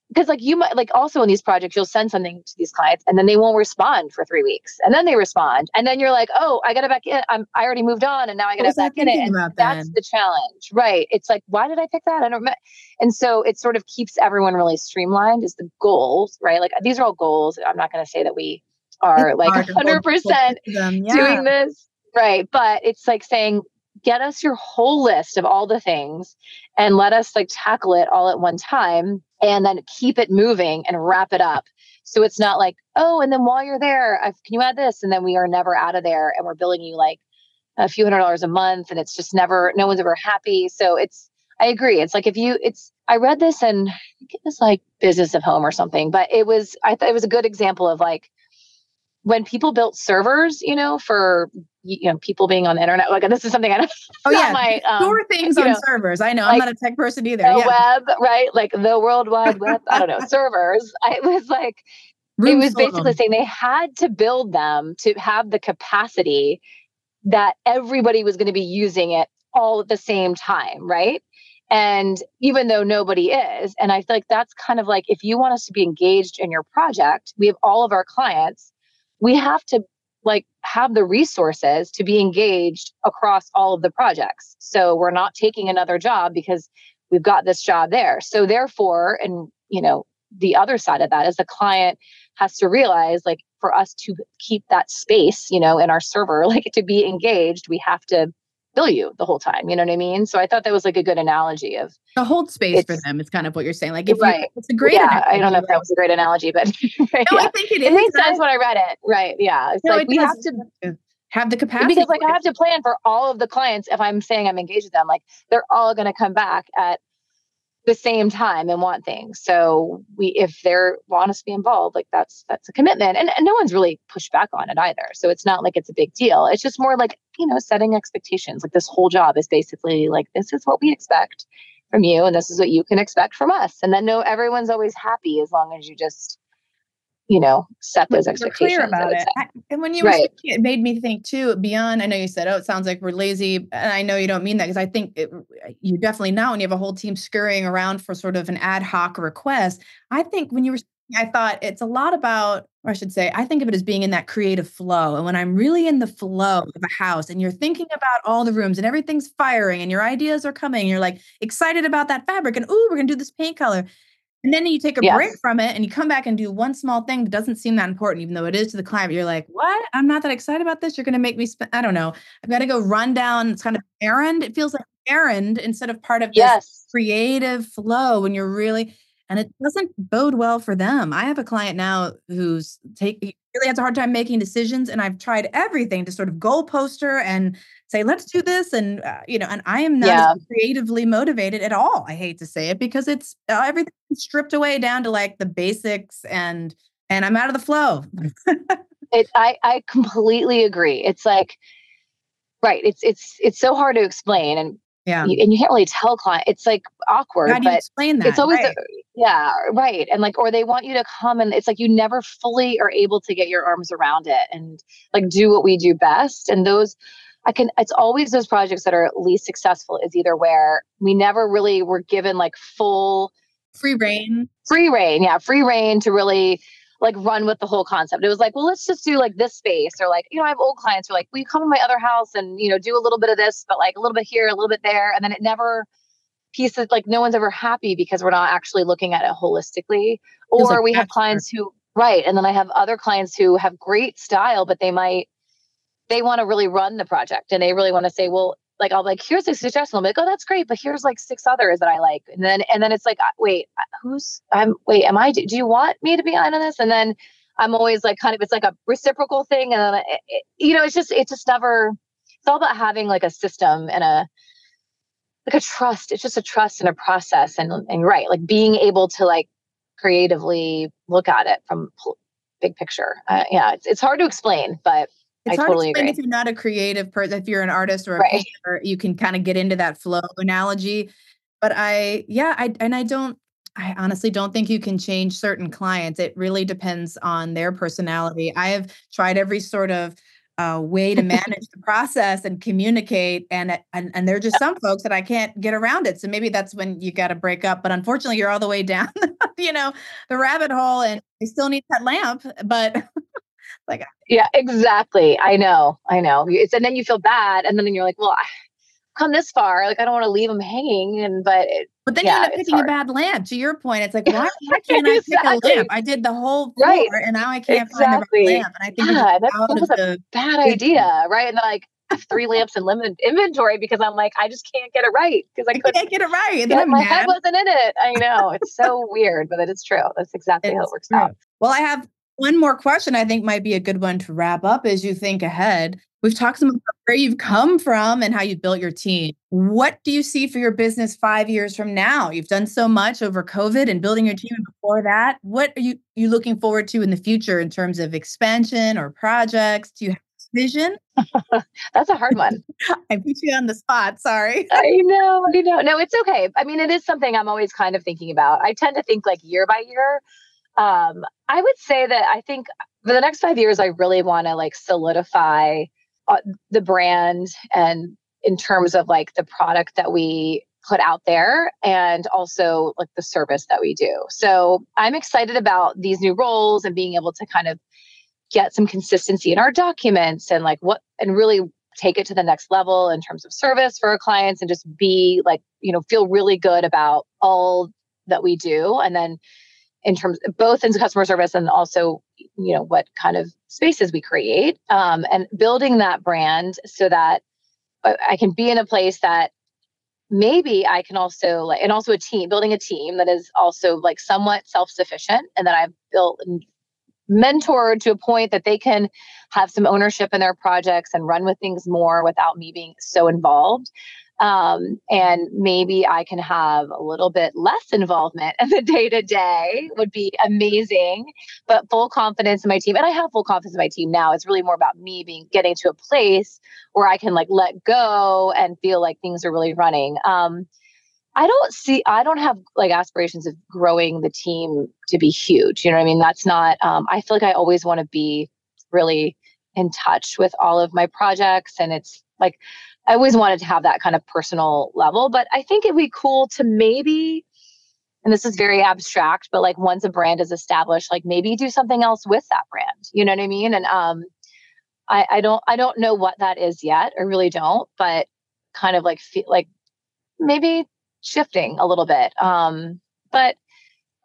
because like you might, like also in these projects, you'll send something to these clients and then they won't respond for three weeks. And then they respond. And then you're like, oh, I got it back in. I'm, I already moved on and now I got it back in it. And that's the challenge, right? It's like, why did I pick that? I don't remember. And so it sort of keeps everyone really streamlined is the goals, right? Like these are all goals. I'm not going to say that we are it's like 100% yeah. doing this. Right. But it's like saying, get us your whole list of all the things and let us like tackle it all at one time and then keep it moving and wrap it up. So it's not like, oh, and then while you're there, I've, can you add this? And then we are never out of there and we're billing you like a few hundred dollars a month and it's just never, no one's ever happy. So it's, I agree. It's like if you, it's, I read this and I think it was like Business of Home or something, but it was, I thought it was a good example of like, when people built servers, you know, for you know people being on the internet, like this is something I don't. <laughs> Oh yeah, my, um, store things on know, servers. I know like I'm not a tech person either. The yeah. web, right? Like the World Wide Web. I don't know <laughs> servers. I was like, it was basically saying they had to build them to have the capacity that everybody was going to be using it all at the same time, right? And even though nobody is, and I feel like that's kind of like if you want us to be engaged in your project, we have all of our clients we have to like have the resources to be engaged across all of the projects. So we're not taking another job because we've got this job there. So therefore, and you know, the other side of that is the client has to realize like for us to keep that space, you know, in our server, <laughs> like to be engaged, we have to bill you the whole time. You know what I mean? So I thought that was like a good analogy of the hold space for them. It's kind of what you're saying. Like, if right. You, it's a great. Yeah, analogy, I don't know if that was a great analogy, but <laughs> right, no, yeah. I think it, it made sense when I read it. Right? Yeah, it's no, like it we have to have the capacity because like I have to plan for all of the clients if I'm saying I'm engaged with them. Like they're all going to come back at the same time and want things. So we, if they're want us to be involved, like that's that's a commitment, and, and no one's really pushed back on it either. So it's not like it's a big deal. It's just more like you know setting expectations. Like this whole job is basically like this is what we expect from you, and this is what you can expect from us. And then no, everyone's always happy as long as you just you know, set those expectations. Clear about it. I, and when you were speaking, it made me think too, beyond, I know you said, oh, it sounds like we're lazy. And I know you don't mean that because I think it, you definitely now, when you have a whole team scurrying around for sort of an ad hoc request, I think when you were I thought it's a lot about, or I should say, I think of it as being in that creative flow. And when I'm really in the flow of a house and you're thinking about all the rooms and everything's firing and your ideas are coming, you're like excited about that fabric and, oh, we're going to do this paint color. And then you take a yes. break from it and you come back and do one small thing that doesn't seem that important, even though it is to the client. You're like, what? I'm not that excited about this. You're going to make me spend, I don't know. I've got to go run down. It's kind of errand. It feels like errand instead of part of yes. this creative flow when you're really, and it doesn't bode well for them. I have a client now who's take really has a hard time making decisions, and I've tried everything to sort of goal poster and say, let's do this. And, uh, you know, and I am not yeah. creatively motivated at all. I hate to say it because it's uh, everything stripped away down to like the basics and and I'm out of the flow. it I I completely agree. It's like right, it's it's it's so hard to explain and yeah. You, and you can't really tell client. It's like awkward. How do you explain that? It's always right. a, yeah, right. And like, or they want you to come and it's like you never fully are able to get your arms around it and like do what we do best. And those, I can. It's always those projects that are least successful. Is either where we never really were given like full free reign, free reign, yeah, free reign to really like run with the whole concept. It was like, well, let's just do like this space, or like, you know, I have old clients who are like, will you come to my other house and you know do a little bit of this, but like a little bit here, a little bit there, and then it never pieces like no one's ever happy because we're not actually looking at it holistically. Or like we have clients who right, and then I have other clients who have great style, but they might they want to really run the project and they really want to say, well, like I'll like here's a suggestion. I'm like, oh, that's great, but here's like six others that I like, and then and then it's like, uh, wait, uh, who's I'm wait, am I? Do you want me to be on this? And then I'm always like, kind of, it's like a reciprocal thing, and it, you know, it's just it's just never. It's all about having like a system and a like a trust. It's just a trust and a process, and and right, like being able to like creatively look at it from big picture. Uh, yeah, it's it's hard to explain, but it's I hard totally to explain agree. if you're not a creative person. If you're an artist or a Right. painter, you can kind of get into that flow analogy. But I, yeah, I and I don't. I honestly don't think you can change certain clients. It really depends on their personality. I have tried every sort of uh, way to <laughs> manage the process and communicate, and and and there are just some folks that I can't get around it. So maybe that's when you got to break up. But unfortunately, you're all the way <laughs> down, you know, the rabbit hole, and you still need that lamp. But like Yeah, exactly. I know. I know. It's and then you feel bad, and then you're like, well, I come this far. Like I don't want to leave them hanging, and but it, But then Yeah, you end up picking a bad lamp. To your point, it's like, <laughs> why, why can't I pick a lamp? I did the whole floor Right. and now I can't find the right lamp. And I think Yeah, that- out that of was a the bad idea, right? And then like three lamps in limited inventory because I'm like, I just can't get it right because I I couldn't. can't get it right. And then Yeah, I'm my head wasn't in it. I know it's so weird, but it is true. That's exactly how it works true. out. Well, I have one more question I think might be a good one to wrap up as you think ahead. We've talked some about where you've come from and how you've built your team. What do you see for your business five years from now? You've done so much over COVID and building your team before that. What are you you looking forward to in the future in terms of expansion or projects? Do you have vision? <laughs> That's a hard one. <laughs> I put you on the spot. Sorry. I know, I know. No, it's okay. I mean, it is something I'm always kind of thinking about. I tend to think like year by year. Um, I would say that I think for the next five years, I really want to like solidify uh, the brand and in terms of like the product that we put out there and also like the service that we do. So I'm excited about these new roles and being able to kind of get some consistency in our documents and like what and really take it to the next level in terms of service for our clients and just be like, you know, feel really good about all that we do. And then in terms both in customer service and also, you know, what kind of spaces we create um, and building that brand so that I I can be in a place that maybe I can also like, and also a team, building a team that is also like somewhat self sufficient and that I've built and mentored to a point that they can have some ownership in their projects and run with things more without me being so involved. Um, and maybe I can have a little bit less involvement in the day to day would be amazing, but full confidence in my team. And I have full confidence in my team now. It's really more about me being getting to a place where I can like let go and feel like things are really running. Um, I don't see, I don't have like aspirations of growing the team to be huge. You know what I mean? That's not, um, I feel like I always want to be really in touch with all of my projects. And it's like, I always wanted to have that kind of personal level, but I think it'd be cool to maybe, and this is very abstract, but like once a brand is established, like maybe do something else with that brand. You know what I mean? And um, I, I don't, I don't know what that is yet. I really don't, but kind of like feel like maybe shifting a little bit. Um, but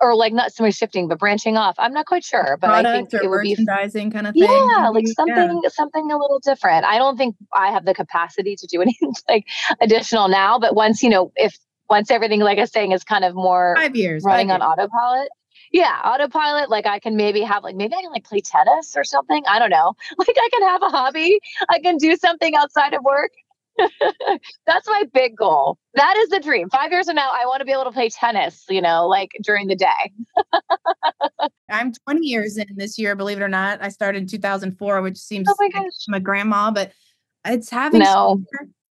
or like not so much shifting, but branching off. I'm not quite sure, but I think it would be merchandising kind of thing. yeah, like mm-hmm, maybe? something something a little different. I don't think I have the capacity to do <laughs> anything like additional now, but once you know, if once everything like I was saying is kind of more Five years. running five on autopilot. Yeah, autopilot. Like I can maybe have like maybe I can like play tennis or something. I don't know. <laughs> Like I can have a hobby. I can do something outside of work. <laughs> That's my big goal. That is the dream. Five years from now, I want to be able to play tennis. You know, like during the day. I'm 20 years in this year, believe it or not. I started in 2004, which seems Oh my like gosh. I'm a grandma, but it's having No.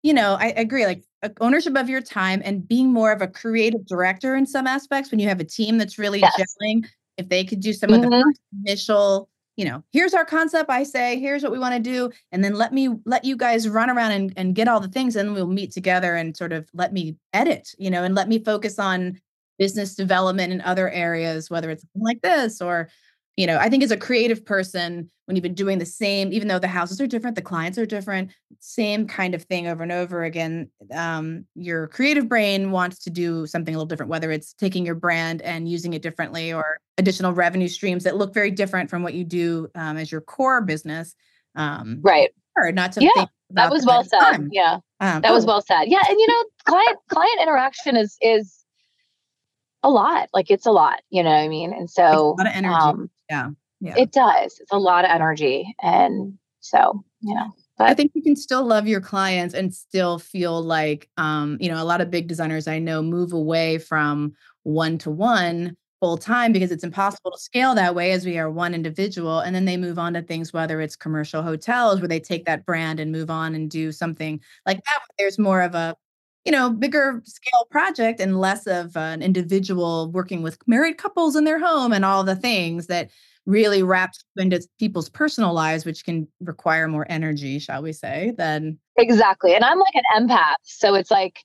you know, I agree, like uh, ownership of your time and being more of a creative director in some aspects when you have a team that's really Yes. gelling. If they could do some of the Mhm. initial, you know, here's our concept, I say, here's what we want to do, and then let me let you guys run around and, and get all the things, and we'll meet together and sort of let me edit, you know, and let me focus on business development in other areas, whether it's like this or you know, I think as a creative person, when you've been doing the same, even though the houses are different, the clients are different, same kind of thing over and over again, um, your creative brain wants to do something a little different, whether it's taking your brand and using it differently or additional revenue streams that look very different from what you do um, as your core business. Um, Right. or not to Yeah, think That was well said. time. Yeah. Um, That was oh, well said. Yeah, and you know, client client interaction is is a lot. Like it's a lot, you know what I mean? And so a lot of energy. um yeah. Yeah. it does. It's a lot of energy. And so, you know, I think you can still love your clients and still feel like, um, you know, a lot of big designers I know move away from one to one full time because it's impossible to scale that way as we are one individual. And then they move on to things, whether it's commercial hotels where they take that brand and move on and do something like that. where There's more of a, you know, bigger scale project and less of an individual working with married couples in their home and all the things that really wraps into people's personal lives, which can require more energy, shall we say, than exactly. And I'm like an empath. So it's like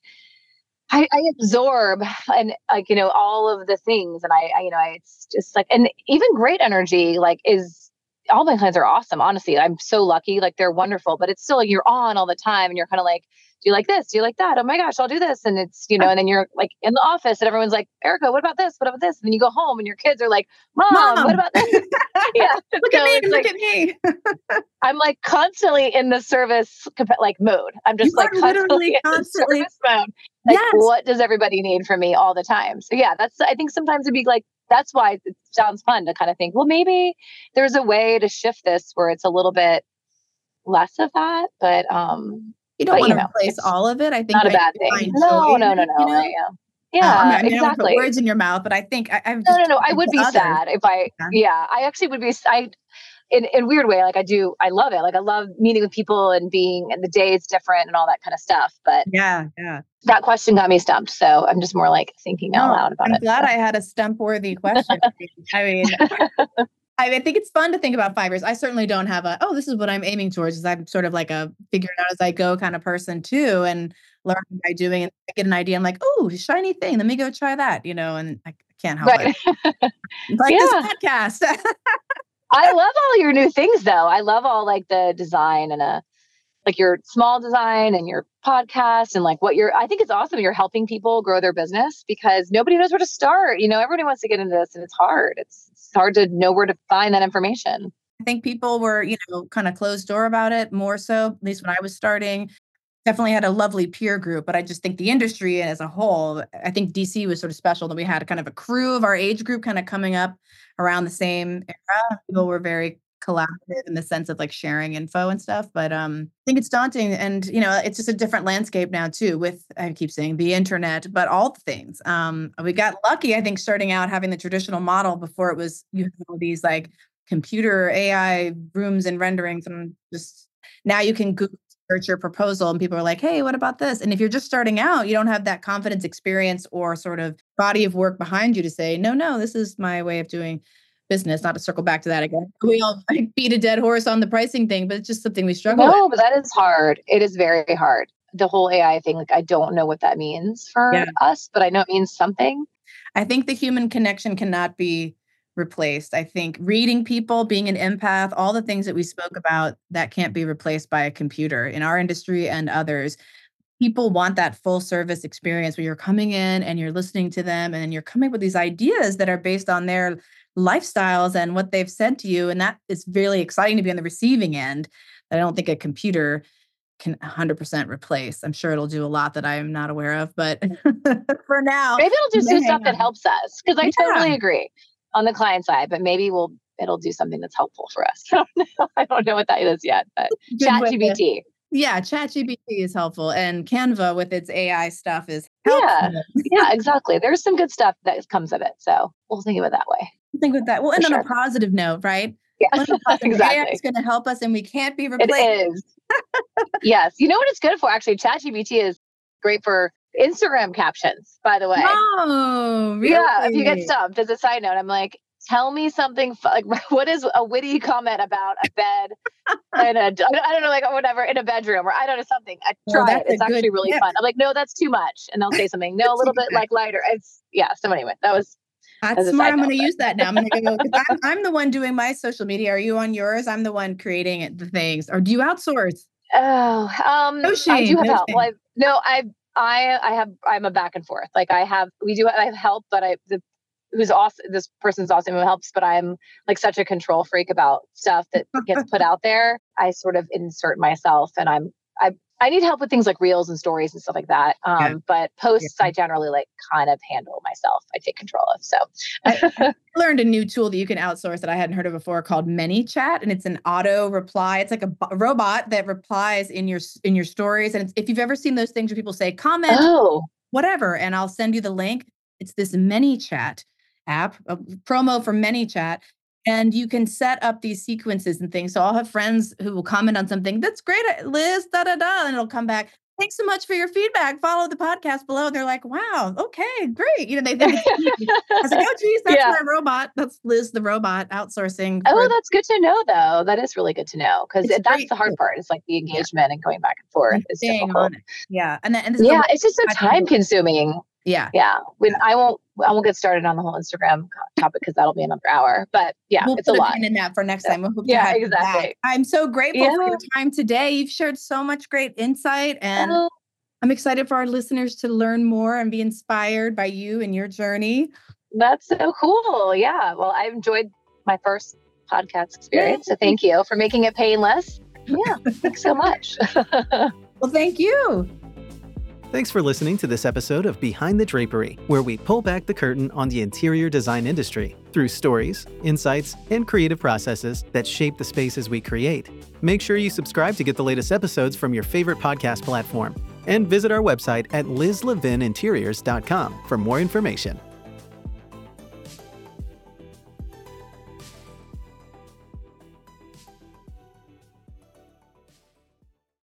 I, I absorb and like, you know, all of the things and I, I, you know, I, it's just like, and even great energy, like is all my clients are awesome. Honestly, I'm so lucky. Like they're wonderful, but it's still like you're on all the time and you're kind of like, do you like this? Do you like that? Oh my gosh, I'll do this. And it's, you know, and then you're like in the office and everyone's like, Erica, what about this? What about this? And then you go home and your kids are like, Mom, Mom. what about this? <laughs> yeah. look So at me, look like- at me. <laughs> I'm like constantly in the service like mode. I'm just You like literally <laughs> constantly, constantly- service mode. Like Yes. what does everybody need from me all the time? So yeah, that's I think sometimes it'd be like that's why it sounds fun to kind of think, well, maybe there's a way to shift this where it's a little bit less of that, but um You don't But, want you to replace all of it. I think not a bad thing. No, no, no, no. you know? Um, yeah. I mean, exactly. words in your mouth, but I think I, I've No, just no, no. I would be others. sad if I, Yeah. yeah, I actually would be, I in, in weird way, like I do, I love it. Like I love meeting with people and being, and the day is different and all that kind of stuff. But Yeah, yeah. that question got me stumped. So I'm just more like thinking out loud about I'm it. glad so. I had a stump-worthy question. I mean, <laughs> I, I think it's fun to think about fibers. I certainly don't have a, oh, this is what I'm aiming towards. Is I'm sort of like a figure it out as I go kind of person too, and learning by doing. And I get an idea, I'm like, oh, shiny thing. Let me go try that. You know, and I can't help Right. it. <laughs> Like this podcast. <laughs> I love all your new things though. I love all like the design and uh like your small design and your podcast and like what you're I think it's awesome you're helping people grow their business because nobody knows where to start. You know, everybody wants to get into this and it's hard. It's, it's hard to know where to find that information. I think people were, you know, kind of closed door about it more so, at least when I was starting. Definitely had a lovely peer group, but I just think the industry as a whole, I think DC was sort of special that we had kind of a crew of our age group kind of coming up around the same era. People were very collaborative in the sense of like sharing info and stuff. But um, I think it's daunting, and you know, it's just a different landscape now too. With I keep saying the internet, but all the things. Um, we got lucky, I think, starting out having the traditional model before it was you have all these like computer AI rooms and renderings, and just now you can Google search your proposal and people are like, hey, what about this? And if you're just starting out, you don't have that confidence experience or sort of body of work behind you to say, no, no, this is my way of doing business. Not to circle back to that again. <laughs> We all like, beat a dead horse on the pricing thing, but it's just something we struggle with. No, but that is hard. It is very hard. The whole AI thing, like I don't know what that means for Yeah. us, but I know it means something. I think the human connection cannot be replaced. I think reading people, being an empath, all the things that we spoke about, that can't be replaced by a computer in our industry and others. People want that full service experience where you're coming in and you're listening to them and you're coming up with these ideas that are based on their lifestyles and what they've said to you. And that is really exciting to be on the receiving end. that I don't think a computer can 100% replace. I'm sure it'll do a lot that I am not aware of, but mm. <laughs> for now, Maybe it'll just do stuff that helps us because I Yeah. totally agree on the client side, but maybe we'll it'll do something that's helpful for us. <laughs> I don't know. I don't know what that is yet, but <laughs> good Chat with it. GBT. Yeah, ChatGPT is helpful, and Canva with its AI stuff is Yeah. helpful. Yeah, exactly. There's some good stuff that comes of it. So we'll think of it that way. Something with that. Well, and For on a positive note, right? Yes, One of the positive, AI exactly. is going to help us, and we can't be replaced. is. yes. You know what it's good for? Actually, ChatGPT is great for Instagram captions, by the way. Oh, really? Yeah. If you get stumped, as a side note, I'm like, tell me something like <laughs> what is a witty comment about a bed <laughs> in a I don't know like whatever in a bedroom or I don't know something. I try that's it. It's actually really tip. fun. I'm like, no, that's too much, and they'll say something. No, a little bit like lighter. It's yeah. So anyway, that was That's smart. I'm going to use that now. I'm going to go. I'm, <laughs> I'm the one doing my social media. Are you on yours? I'm the one creating the things. Or do you outsource? Oh, um, No I do have no help. Well, I've, no, I, I, I have, I'm a back and forth. Like I have, we do, I have help, but I, the, who's awesome. This person's awesome who helps, but I'm like such a control freak about stuff that gets put out there. I sort of insert myself, and I'm, I, I need help with things like reels and stories and stuff like that. Um, Yeah. but posts, I generally like kind of handle myself. I take control of. So, <laughs> I learned a new tool that you can outsource that I hadn't heard of before called ManyChat, and it's an auto reply. It's like a, bo- robot that replies in your in your stories. And it's, if you've ever seen those things where people say comment oh, whatever, and I'll send you the link. It's this ManyChat app, a promo for ManyChat. And you can set up these sequences and things. So I'll have friends who will comment on something that's great, uh, Liz, da da da. And it'll come back. Thanks so much for your feedback. Follow the podcast below. And they're like, wow, okay, great. You know, they think. I was like, oh, geez, that's Yeah. my robot. That's Liz, the robot outsourcing. oh, for- that's good to know though. That is really good to know because that's great the hard part. It's like the engagement and going back and forth is difficult. Yeah. And then, and this Yeah, it's just so I can do time consuming. yeah. Yeah, when I won't, I won't get started on the whole Instagram topic because that'll be another hour. But yeah, we'll it's a a lot. in that for next time. We'll hope Yeah, to have you exactly. I'm so grateful for your time today. You've shared so much great insight, and Oh, I'm excited for our listeners to learn more and be inspired by you and your journey. that's so cool. Yeah. Well, I enjoyed my first podcast experience, so thank you for making it painless. Yeah, thanks so much. <laughs> Well, thank you. Thanks for listening to this episode of Behind the Drapery, where we pull back the curtain on the interior design industry through stories, insights, and creative processes that shape the spaces we create. Make sure you subscribe to get the latest episodes from your favorite podcast platform. And visit our website at lizlevininteriors.com for more information.